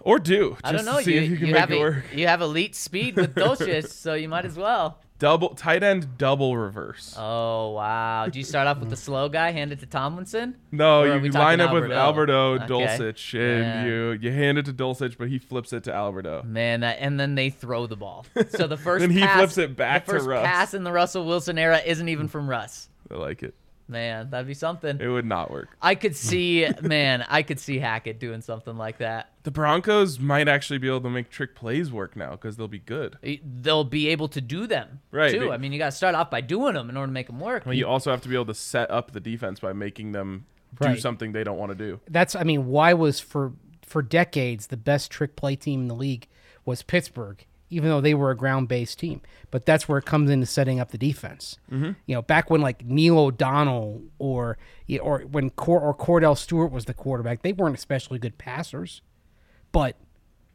Or do. I don't know. to see You, if you can you make have it a- you have elite speed with Dulcich, so you might as well. Double tight end double reverse. Oh wow! Do you start off with the slow guy, hand it to Tomlinson? No, you line up with Alberto Okay. Dulcich, and Yeah. you you hand it to Dulcich, but he flips it to Alberto. Man, that and then they throw the ball. So the first Then he pass, flips it back the to first Russ. pass in the Russell Wilson era isn't even from Russ. I like it. Man, that'd be something. It would not work. I could see, man, I could see Hackett doing something like that. The Broncos might actually be able to make trick plays work now because they'll be good. They'll be able to do them Right, too. but- I mean, you got to start off by doing them in order to make them work. Well, you also have to be able to set up the defense by making them do something they don't want to do. That's I mean, why was for for decades the best trick play team in the league was Pittsburgh, even though they were a ground based team. But that's where it comes into setting up the defense. Mm-hmm. You know, back when like Neil O'Donnell or or when Cor- or Kordell Stewart was the quarterback, they weren't especially good passers, but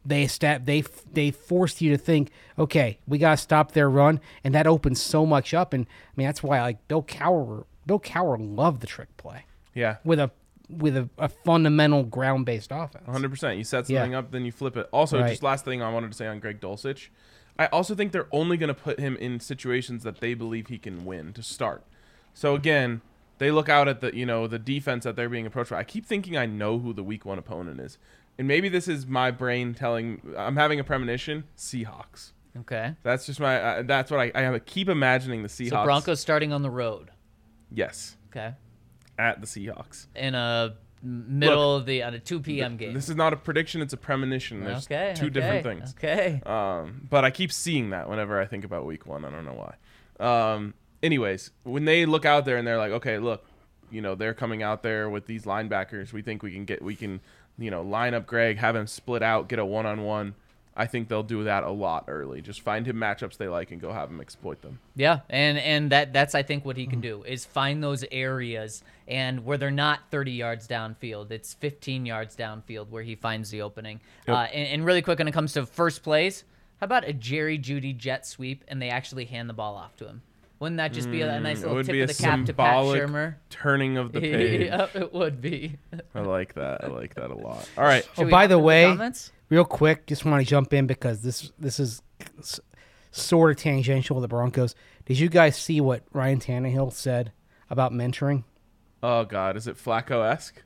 they estab- they they forced you to think, okay, we got to stop their run, and that opens so much up. And I mean, that's why like Bill Cowher, Bill Cowher loved the trick play Yeah, with a with a, a fundamental ground based offense. 100%. You set Yeah. something up, then you flip it. Also, Right. just last thing I wanted to say on Greg Dulcich. I also think they're only going to put him in situations that they believe he can win to start. So again, they look out at the you know the defense that they're being approached by. I keep thinking I know who the week one opponent is, and maybe this is my brain telling I'm having a premonition. Seahawks. Okay. That's just my. Uh, that's what I, I keep imagining the Seahawks. So Broncos starting on the road. Yes, Okay. at the Seahawks. In a middle of the on a 2 p.m. game. This is not a prediction; it's a premonition. There's okay. two okay, different things. Okay. Um, but I keep seeing that whenever I think about Week One. I don't know why. Um, anyways, when they look out there and they're like, okay, look, you know, they're coming out there with these linebackers. We think we can get, we can, you know, line up Greg, have him split out, get a one-on-one. I think they'll do that a lot early. Just find him matchups they like and go have him exploit them. Yeah, and and that that's I think what he can do is find those areas and where they're not 30 yards downfield, it's 15 yards downfield where he finds the opening. Uh, and, and really quick when it comes to first plays, how about a Jerry Jeudy jet sweep and they actually hand the ball off to him? Wouldn't that just be a nice Mm, little tip be of the cap to Pat Shurmur? turning of the page. yep, it would be. I like that. I like that a lot. All right. Should Oh, by the way, comments? real quick, just want to jump in because this this is sort of tangential with the Broncos. Did you guys see what Ryan Tannehill said about mentoring? Oh God, is it Flacco esque?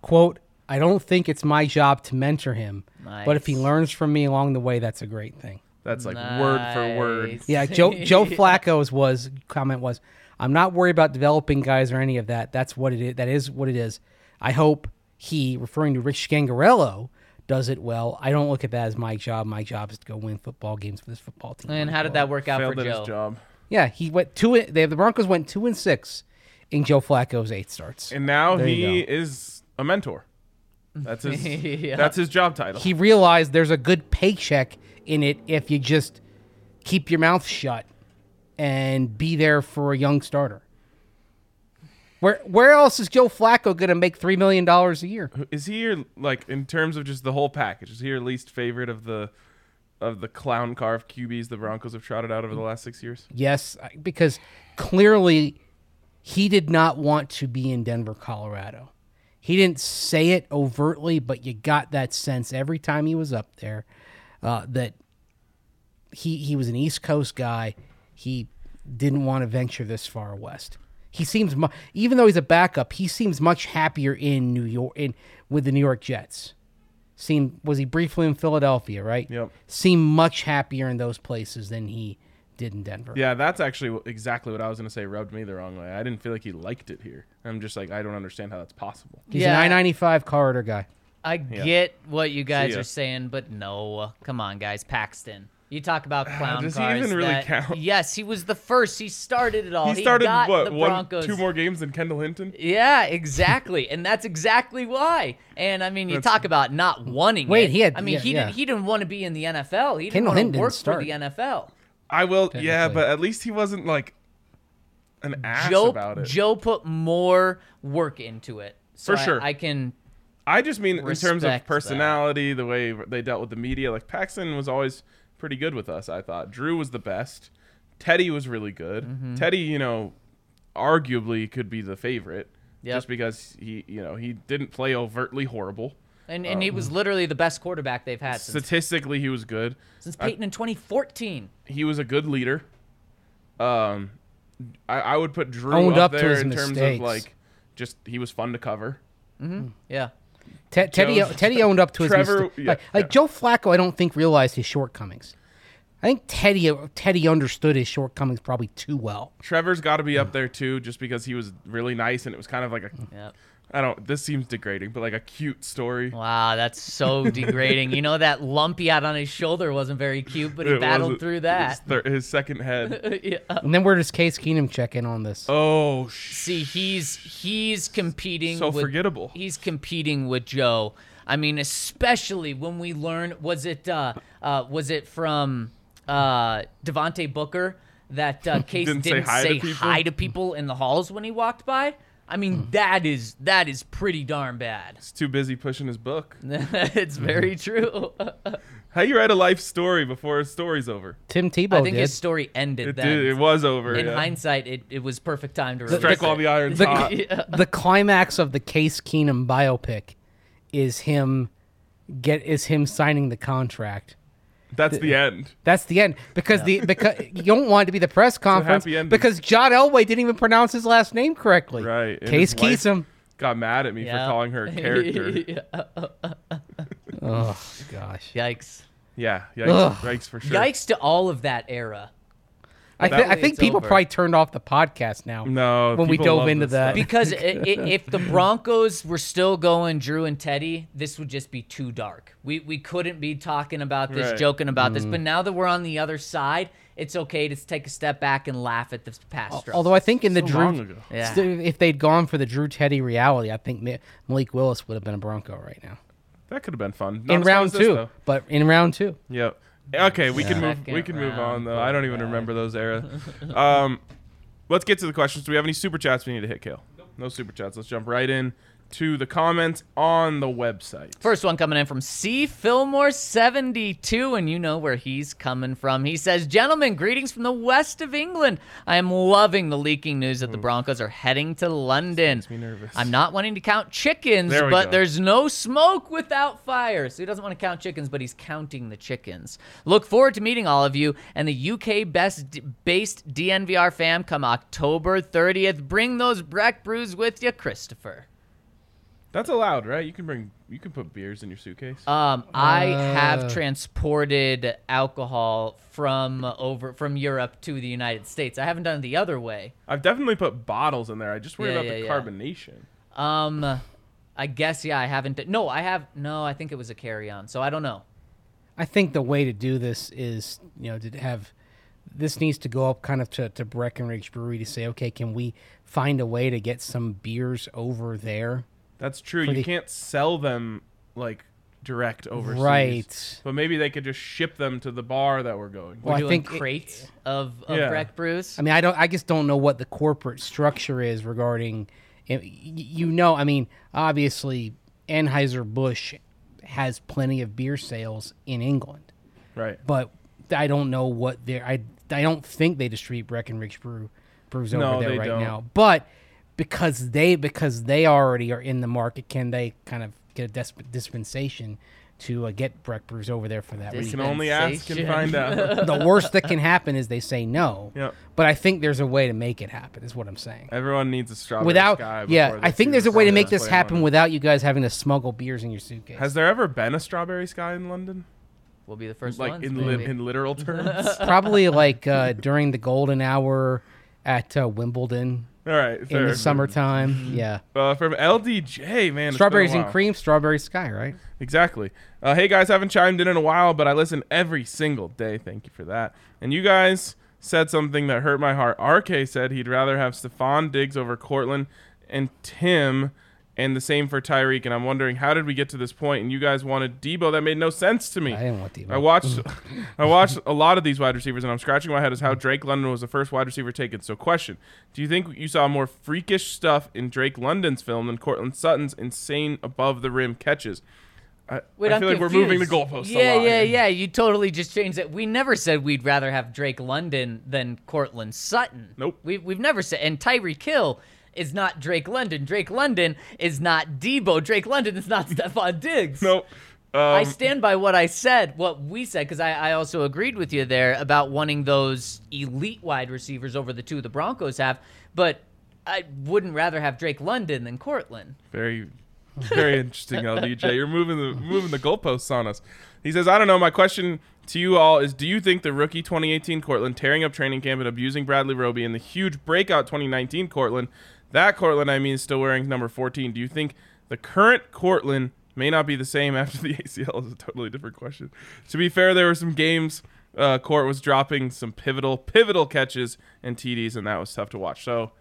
Quote, I don't think it's my job to mentor him, but if he learns from me along the way, that's a great thing. That's like word for word. Yeah, Joe Joe Flacco's was comment was, I'm not worried about developing guys or any of that. That's what it is. That is what it is. I hope he, referring to Rich Scangarello, does it well. I don't look at that as my job. My job is to go win football games for this football team. And how did that work out Failed for at Joe? his job. Yeah, he went two. They the Broncos went two and six in Joe Flacco's eight starts. And now There he is a mentor. That's his. Yeah. That's his job title. He realized there's a good paycheck in it if you just keep your mouth shut and be there for a young starter. Where where else is Joe Flacco going to make three million dollars a year? Is he your like in terms of just the whole package? Is he your least favorite of the of the clown carved QBs the Broncos have trotted out over the last six years? Yes, because clearly he did not want to be in Denver, Colorado. He didn't say it overtly, but you got that sense every time he was up there uh, that he he was an East Coast guy. He didn't want to venture this far west. He seems mu- even though he's a backup, he seems much happier in New York in with the New York Jets. Seemed was he briefly in Philadelphia, right? Yep. Seemed much happier in those places than he did in Denver. Yeah, that's actually exactly what I was gonna say. Rubbed me the wrong way. I didn't feel like he liked it here. I'm just like I don't understand how that's possible. He's Yeah. an I ninety five corridor guy. I get what you guys are saying, but no. Come on, guys. Paxton. You talk about clown does he even really that- count? Yes, he was the first. He started it all. he started got what the one, Broncos. two more games than Kendall Hinton. Yeah, exactly, and that's exactly why. And I mean, you That's- talk about not wanting. Wait, it. he had- I mean, yeah, he yeah. didn't. He didn't want to be in the NFL. He didn't Kendall want to didn't work for the NFL. I will, yeah, but at least he wasn't like an ass Joe about it. Joe put more work into it. So For I- sure. I can. I just mean in terms of Respect that. personality, the way they dealt with the media. Like Paxton was always pretty good with us. I thought Drew was the best. Teddy was really good. Mm-hmm. Teddy, you know, arguably could be the favorite, Yep. just because he, you know, he didn't play overtly horrible. And, and he was literally the best quarterback they've had since, Statistically, he was good. since Peyton in 2014. He was a good leader. Um, I, I would put Drew Owned up, up to there his in terms of like, just he was fun to cover. Yeah. Te- Teddy Joe's- Teddy owned up to his Trevor- mistake. yeah, like, like yeah. Joe Flacco, I don't think realized his shortcomings. I think Teddy Teddy understood his shortcomings probably too well. Trevor's got to be up there too, just because he was really nice and it was kind of like a Yep. I don't. This seems degrading, but like a cute story. Wow, that's so degrading. You know that lump he had on his shoulder wasn't very cute, but he It battled wasn't- through His, that. thir- his second head. yeah. And then where does Case Keenum check in on this? Oh, sh- See, he's he's competing. so with, forgettable. He's competing with Joe. I mean, especially when we learn was it uh, uh, was it from uh, Devontae Booker that uh, Case Didn't didn't, say hi say people? hi to people in the halls when he walked by? I mean, hmm. that is that is pretty darn bad. He's too busy pushing his book. it's very true. How you write a life story before a story's over? Tim Tebow I think did. his story ended It then. did. It was over. In yeah. hindsight, it, it was perfect time to release strike it. while the iron's the, hot. the climax of the Case Keenum biopic is him get is him signing the contract. That's the end. That's the end because the because you don't want it to be the press conference happy ending. because John Elway didn't even pronounce his last name correctly. Right. and Case his wife Keenum. got mad at me Yeah. for calling her a character. Oh gosh. Yikes. yeah. Yikes, Ugh. yikes for sure. Yikes to all of that era. I, That thi- I think people over. probably turned off the podcast now. No. When we dove into this that. stuff. Because i i if the Broncos were still going Drew and Teddy, this would just be too dark. We we couldn't be talking about this, Right. joking about Mm. this. But now that we're on the other side, it's okay to take a step back and laugh at this past struggles. Although I think in the So long Drew. Yeah. if they'd gone for the Drew Teddy reality, I think Malik Willis would have been a Bronco right now. That could have been fun. Not in round as this, two, though. but in round two. Yep. Okay, we can move. We Second can move on round though. I don't even remember those era. Um, let's get to the questions. Do we have any super chats we need to hit, Kale? No super chats. Let's jump right in to the comments on the website. First one coming in from C. Fillmore 72, and you know where he's coming from. He says, Gentlemen, greetings from the west of England. I am loving the leaking news that the Broncos are heading to London. Makes me nervous. I'm not wanting to count chickens, There we but go. there's no smoke without fire. So he doesn't want to count chickens, but he's counting the chickens. Look forward to meeting all of you and the UK best based DNVR fam come October 30th. Bring those Breck brews with you, Christopher. That's allowed, right? You can bring. You can put beers in your suitcase. Um, I Uh. have transported alcohol from over from Europe to the United States. I haven't done it the other way. I've definitely put bottles in there. I just worry Yeah, about the yeah, yeah. carbonation. Um, I guess yeah, I haven't. d- No, I have. No, I think it was a carry-on. So I don't know. I think the way to do this is, you know, to have this needs to go up kind of to, to Breckenridge Brewery to say, okay, can we find a way to get some beers over there? That's true. You the- can't sell them like direct overseas. Right. But maybe they could just ship them to the bar that we're going. Well, We're I doing think it- crates of, of Yeah. Breck brews. I mean, I don't. I just don't know what the corporate structure is regarding. You know, I mean, obviously, Anheuser Busch has plenty of beer sales in England, right. but I don't know what they're. I I don't think they distribute Breckenridge Brew brews over No, there they right don't. now. But because they because they already are in the market, can they kind of get a dis- dispensation to uh, get Breck brews over there for that We reason? can only ask and find out. the worst that can happen is they say no. Yep. But I think there's a way to make it happen. Is what I'm saying. Everyone needs a strawberry Without, sky. yeah, I think there's a way to make this happen one. without you guys having to smuggle beers in your suitcase. Has there ever been a strawberry sky in London? We'll be the first Like ones. in li- in literal terms? Probably like uh, during the golden hour at uh, Wimbledon All right. in the summertime. Yeah, Uh, from LDJ, man. it's been a strawberries and cream, strawberry sky, right? Exactly. Uh, hey guys, haven't chimed in in a while, but I listen every single day. Thank you for that. And you guys said something that hurt my heart. RK said he'd rather have Stefon Diggs over Courtland and Tim, and the same for Tyreek. And I'm wondering how did we get to this point? And you guys wanted Deebo. That made no sense to me. I didn't want Deebo. I watched I watched a lot of these wide receivers and I'm scratching my head as how Drake London was the first wide receiver taken. So question, do you think you saw more freakish stuff in Drake London's film than Courtland Sutton's insane above the rim catches? I, Wait, I I'm feel like we're moving the confused. goalposts Yeah, a lot. yeah, yeah. You totally just changed it. We never said we'd rather have Drake London than Courtland Sutton. Nope. We, we've never said. And Tyree Hill is not Drake London. Drake London is not Deebo. Drake London is not Stefon Diggs. Nope. Um, I stand by what I said, what we said, because I, I also agreed with you there about wanting those elite wide receivers over the two the Broncos have. But I wouldn't rather have Drake London than Courtland. Very, very interesting, LDJ. You're moving the moving the goalposts on us. He says, I don't know. My question to you all is: Do you think the rookie 2018 Courtland tearing up training camp and abusing Bradley Roby and the huge breakout 2019 Courtland, that Courtland I mean, is still wearing number 14? Do you think the current Courtland may not be the same after the ACL? Is a totally different question. To be fair, there were some games. Uh, Court was dropping some pivotal, pivotal catches and TDs, and that was tough to watch. So,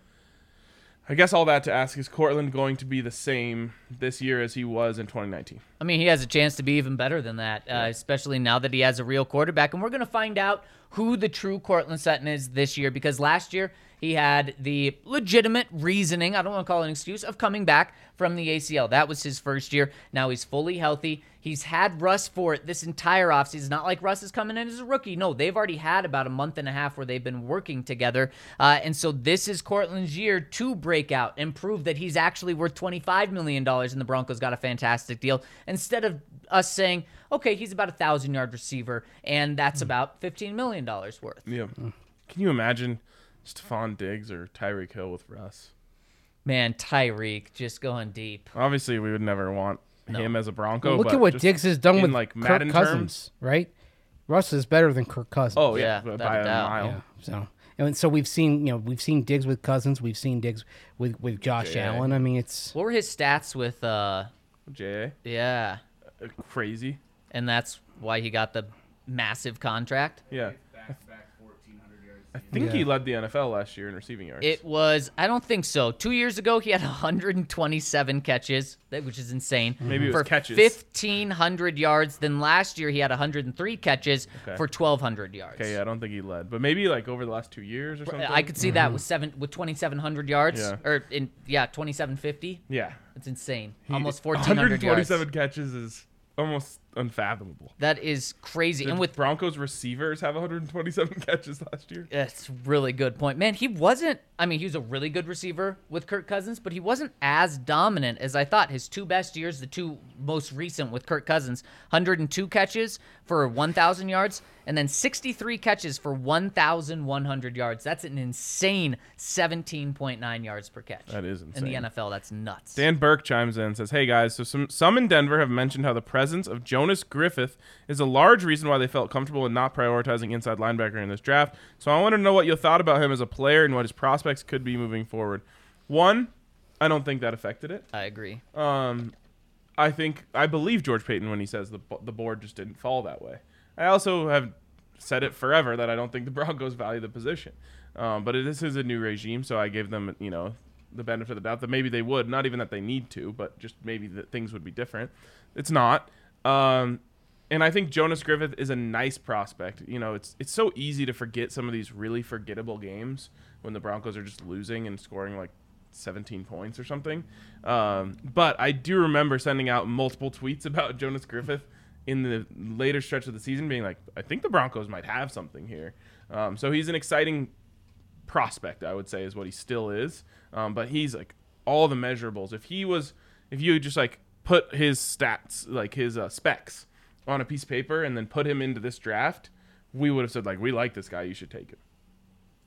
I guess all that to ask is Courtland going to be the same this year as he was in 2019? I mean, he has a chance to be even better than that, uh, especially now that he has a real quarterback. And we're going to find out who the true Courtland Sutton is this year because last year he had the legitimate reasoning, I don't want to call it an excuse, of coming back from the ACL. That was his first year. Now he's fully healthy. He's had Russ for it this entire offseason. Not like Russ is coming in as a rookie. No, they've already had about a month and a half where they've been working together. Uh, and so this is Courtland's year to break out and prove that he's actually worth $25 million and the Broncos got a fantastic deal. Instead of us saying, okay, he's about a thousand yard receiver and that's about $15 million worth. Yeah. Can you imagine Stefon Diggs or Tyreek Hill with Russ? Man, Tyreek just going deep. Obviously, we would never want him as a Bronco. Look but at what just Diggs has done in, with like Kirk Madden Cousins, terms. right? Russ is better than Kirk Cousins. Oh yeah, Yeah, but without by a a doubt. mile. Yeah. So and so we've seen you know we've seen Diggs with Cousins, we've seen Diggs with with Josh Yeah. Allen. I mean it's What were his stats with, uh, Ja, yeah. Crazy. And that's why he got the massive contract. Yeah. Back to back 1,400 yard I think Yeah. he led the NFL last year in receiving yards. It was, I don't think so. Two years ago, he had 127 catches, which is insane. Maybe it was for catches. 1,500 yards. Then last year, he had 103 catches Okay. for 1,200 yards. okay, yeah, I don't think he led, but maybe like over the last two years or something. I could see that mm-hmm. with seven with 2,700 yards, Yeah. or in yeah 2,750. Yeah, It's insane. He- Almost 1,400 yards. 127 catches is almost unfathomable. That is crazy. Did and with Broncos receivers have 127 catches last year? That's really good point. Man, he wasn't I mean, he was a really good receiver with Kirk Cousins, but he wasn't as dominant as I thought. His two best years, the two most recent with Kirk Cousins, 102 catches for 1,000 yards and then 63 catches for 1,100 yards. That's an insane 17.9 yards per catch. That is In the. NFL, that's nuts. Dan Burke chimes in and says, "Hey guys, so some some in Denver have mentioned how the presence of Jonas Griffith is a large reason why they felt comfortable in not prioritizing inside linebacker in this draft. So I want to know what you thought about him as a player and what his prospects could be moving forward. One, I don't think that affected it. I agree. Um, I think I believe George Paton when he says the the board just didn't fall that way. I also have said it forever that I don't think the Broncos value the position. Um, but this is a new regime, so I gave them you know the benefit of the doubt that maybe they would, not even that they need to, but just maybe that things would be different. It's not. Um, and I think Jonas Griffith is a nice prospect. You know, it's it's so easy to forget some of these really forgettable games when the Broncos are just losing and scoring like 17 points or something. Um, but I do remember sending out multiple tweets about Jonas Griffith in the later stretch of the season, being like, I think the Broncos might have something here. Um, so he's an exciting prospect, I would say, is what he still is. Um, but he's like all the measurables. If he was, if you just like put his stats, like his uh, specs, on a piece of paper and then put him into this draft, we would have said like, we like this guy, you should take him.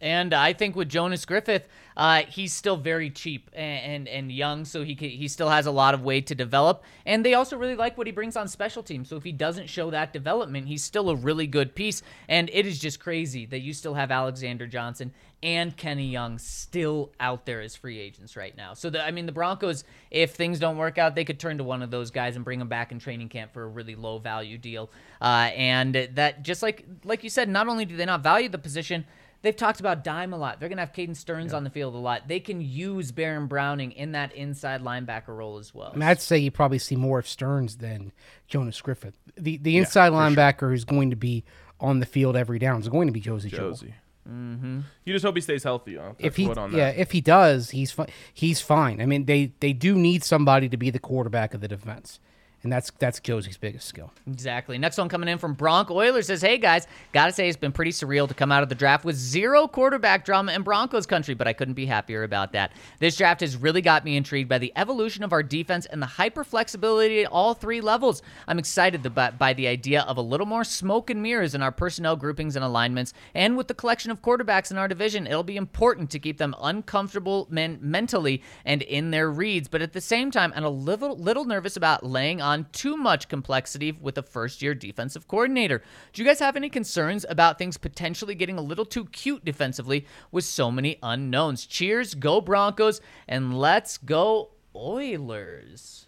And I think with Jonas Griffith, uh, he's still very cheap and, and, and young, so he ca- he still has a lot of way to develop. And they also really like what he brings on special teams. So if he doesn't show that development, he's still a really good piece. And it is just crazy that you still have Alexander Johnson and Kenny Young still out there as free agents right now. So the, I mean, the Broncos, if things don't work out, they could turn to one of those guys and bring him back in training camp for a really low value deal. Uh, and that just like like you said, not only do they not value the position. They've talked about dime a lot. They're going to have Caden Sterns on the field a lot. They can use Baron Browning in that inside linebacker role as well. I mean, I'd say you probably see more of Sterns than Jonas Griffith. The the inside linebacker who's going to be on the field every down is going to be Josey Jewell. Josey. Mm-hmm. You just hope he stays healthy. I'll If he wood on that. yeah, if he does, he's fi- he's fine. I mean, they they do need somebody to be the quarterback of the defense, and that's that's Josey's biggest skill. Exactly. Next one coming in from Bronc Oilers says, Hey guys, gotta say it's been pretty surreal to come out of the draft with zero quarterback drama in Broncos country, but I couldn't be happier about that. This draft has really got me intrigued by the evolution of our defense and the hyper flexibility at all three levels. I'm excited by, by the idea of a little more smoke and mirrors in our personnel groupings and alignments, and with the collection of quarterbacks in our division, it'll be important to keep them uncomfortable men- mentally and in their reads, but at the same time, I'm a little, little nervous about laying on too much complexity with a first year defensive coordinator. Do you guys have any concerns about things potentially getting a little too cute defensively with so many unknowns? Cheers, go Broncos, and let's go Oilers.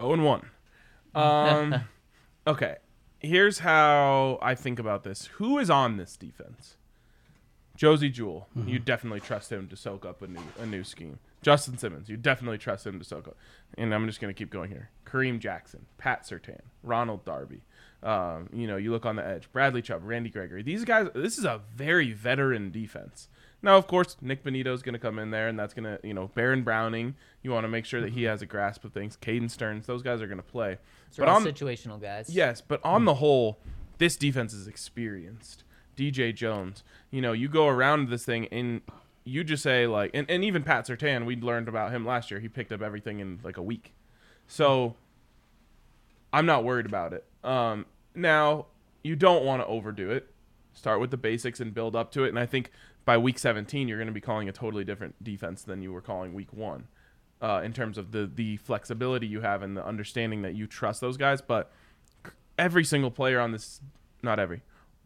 0 and 1. Um, okay. Here's how I think about this. Who is on this defense? Josey Jewell. You definitely trust him to soak up a new a new scheme. Justin Simmons. You definitely trust him to soak up. And I'm just going to keep going here. Kareem Jackson, Pat Surtain, Ronald Darby. Um, you know, you look on the edge. Bradley Chubb, Randy Gregory. These guys. This is a very veteran defense. Now, of course, Nik Bonitto is going to come in there, and that's going to, you know, Baron Browning. You want to make sure that he has a grasp of things. Caden Sterns. Those guys are going to play. So all situational guys. Yes, but on the whole, this defense is experienced. DJ Jones, you know, you go around this thing and you just say like, and, and even Pat Surtain, we learned about him last year. He picked up everything in like a week, so I'm not worried about it. Um, now you don't want to overdo it. Start with the basics and build up to it. And I think by week 17, you're going to be calling a totally different defense than you were calling week one, uh, in terms of the the flexibility you have and the understanding that you trust those guys. But every single player on this, not every,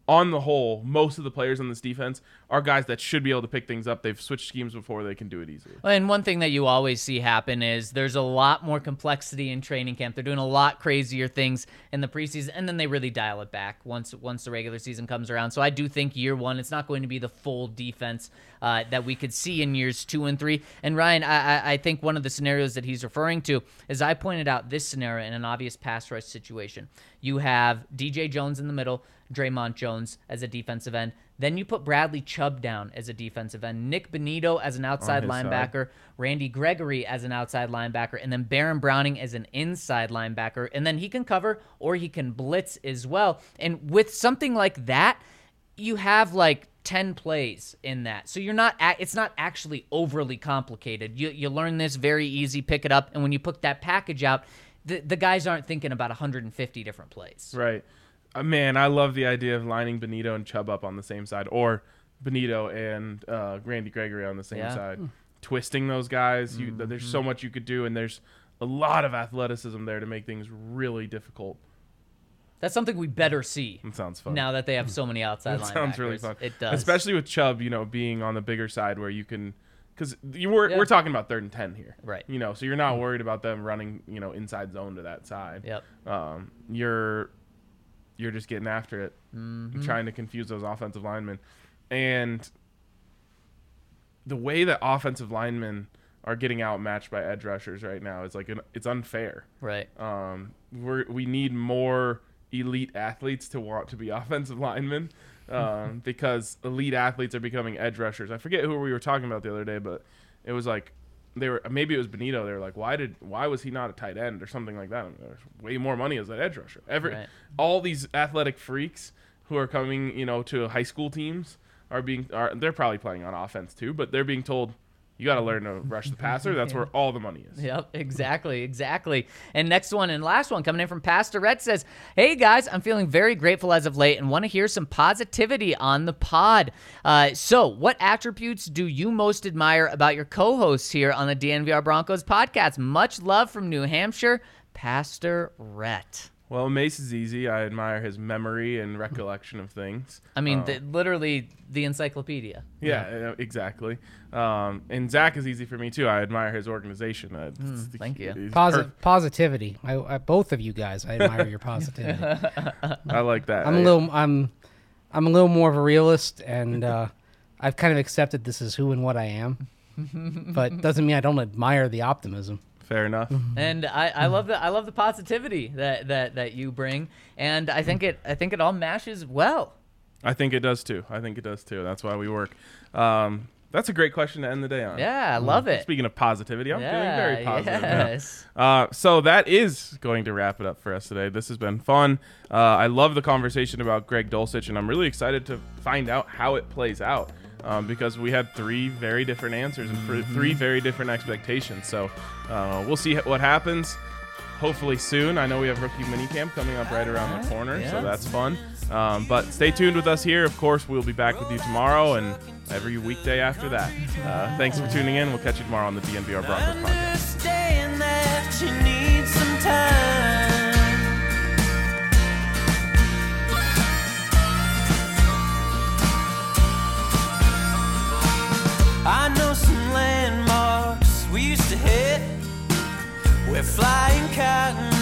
on the whole, most of the players on this defense are guys that should be able to pick things up. They've switched schemes before; they can do it easily. And one thing that you always see happen is there's a lot more complexity in training camp. They're doing a lot crazier things in the preseason, and then they really dial it back once once the regular season comes around. So I do think year one, it's not going to be the full defense uh, that we could see in years two and three. And Ryan, I, I- think one of the scenarios that he's referring to is I pointed out this scenario in an obvious pass rush situation. You have DJ Jones in the middle, Dre'Mont Jones as a defensive end. Then you put Bradley Chubb down as a defensive end, Nik Bonitto as an outside his side. linebacker, Randy Gregory as an outside linebacker, and then Baron Browning as an inside linebacker. And then he can cover or he can blitz as well. And with something like that, you have like 10 plays in that. So you're not it's not actually overly complicated. You you learn this very easy, pick it up, and when you put that package out, the, the guys aren't thinking about 150 different plays. Right. Uh, man, I love the idea of lining Bonitto and Chubb up on the same side, or Bonitto and uh, Randy Gregory on the same Yeah. side, twisting those guys. You, There's so much you could do, and there's a lot of athleticism there to make things really difficult. That's something we better see. It sounds fun. Now that they have so many outside It sounds really fun. It does. especially with Chubb. You know, being on the bigger side where you can, because you were Yeah. we're talking about third and ten here, Right. You know, so you're not worried about them running, you know, inside zone to that side. Yep. um, you're you're just getting after it, Mm-hmm. trying to confuse those offensive linemen, and the way that offensive linemen are getting outmatched by edge rushers right now is like an, it's unfair. Right. Um, we're we need more elite athletes to want to be offensive linemen, um, because elite athletes are becoming edge rushers. I forget who we were talking about the other day, but it was like they were maybe it was Bonitto. They were like, why did why was he not a tight end or something like that? I mean, There's way more money as an edge rusher. Every Right. all these athletic freaks who are coming, you know, to high school teams are being are they're probably playing on offense too, but they're being told you got to learn to rush the passer. That's where all the money is. Yep, exactly, exactly. And next one and last one coming in from Pastor Red says, Hey guys, I'm feeling very grateful as of late and want to hear some positivity on the pod. Uh, so, what attributes do you most admire about your co hosts here on the DNVR Broncos podcast? Much love from New Hampshire, Pastor Rhett. Well, Mace is easy. I admire his memory and recollection of things. I mean, the, literally the encyclopedia. Yeah, uh, exactly. Um, and Zach is easy for me too. I admire his organization. Uh, it's- Hmm, thank you. Posi- perf- positivity. I, I, both of you guys, I admire your positivity. I like that. I'm a little, I'm, I'm a little more of a realist, and uh, I've kind of accepted this is who and what I am. but doesn't mean I don't admire the optimism. Fair enough. and I, I love the I love the positivity that, that that you bring, and I think it I think it all mashes well. I think it does too. I think it does too. That's why we work. Um, that's a great question to end the day on. Yeah, I love it. Speaking of positivity, I'm feeling very positive. now. yes. Uh, so that is going to wrap it up for us today. This has been fun. Uh, I love the conversation about Greg Dulcich, and I'm really excited to find out how it plays out um, because we had three very different answers and for three very different expectations. So uh, we'll see what happens. Hopefully soon. I know we have rookie minicamp coming up right around the corner, so that's fun. Um, but stay tuned with us here. Of course, we'll be back with you tomorrow and every weekday after that. Uh, thanks for tuning in. We'll catch you tomorrow on the DNVR Broncos podcast. I know some landmarks we used to hit. Where flying cotton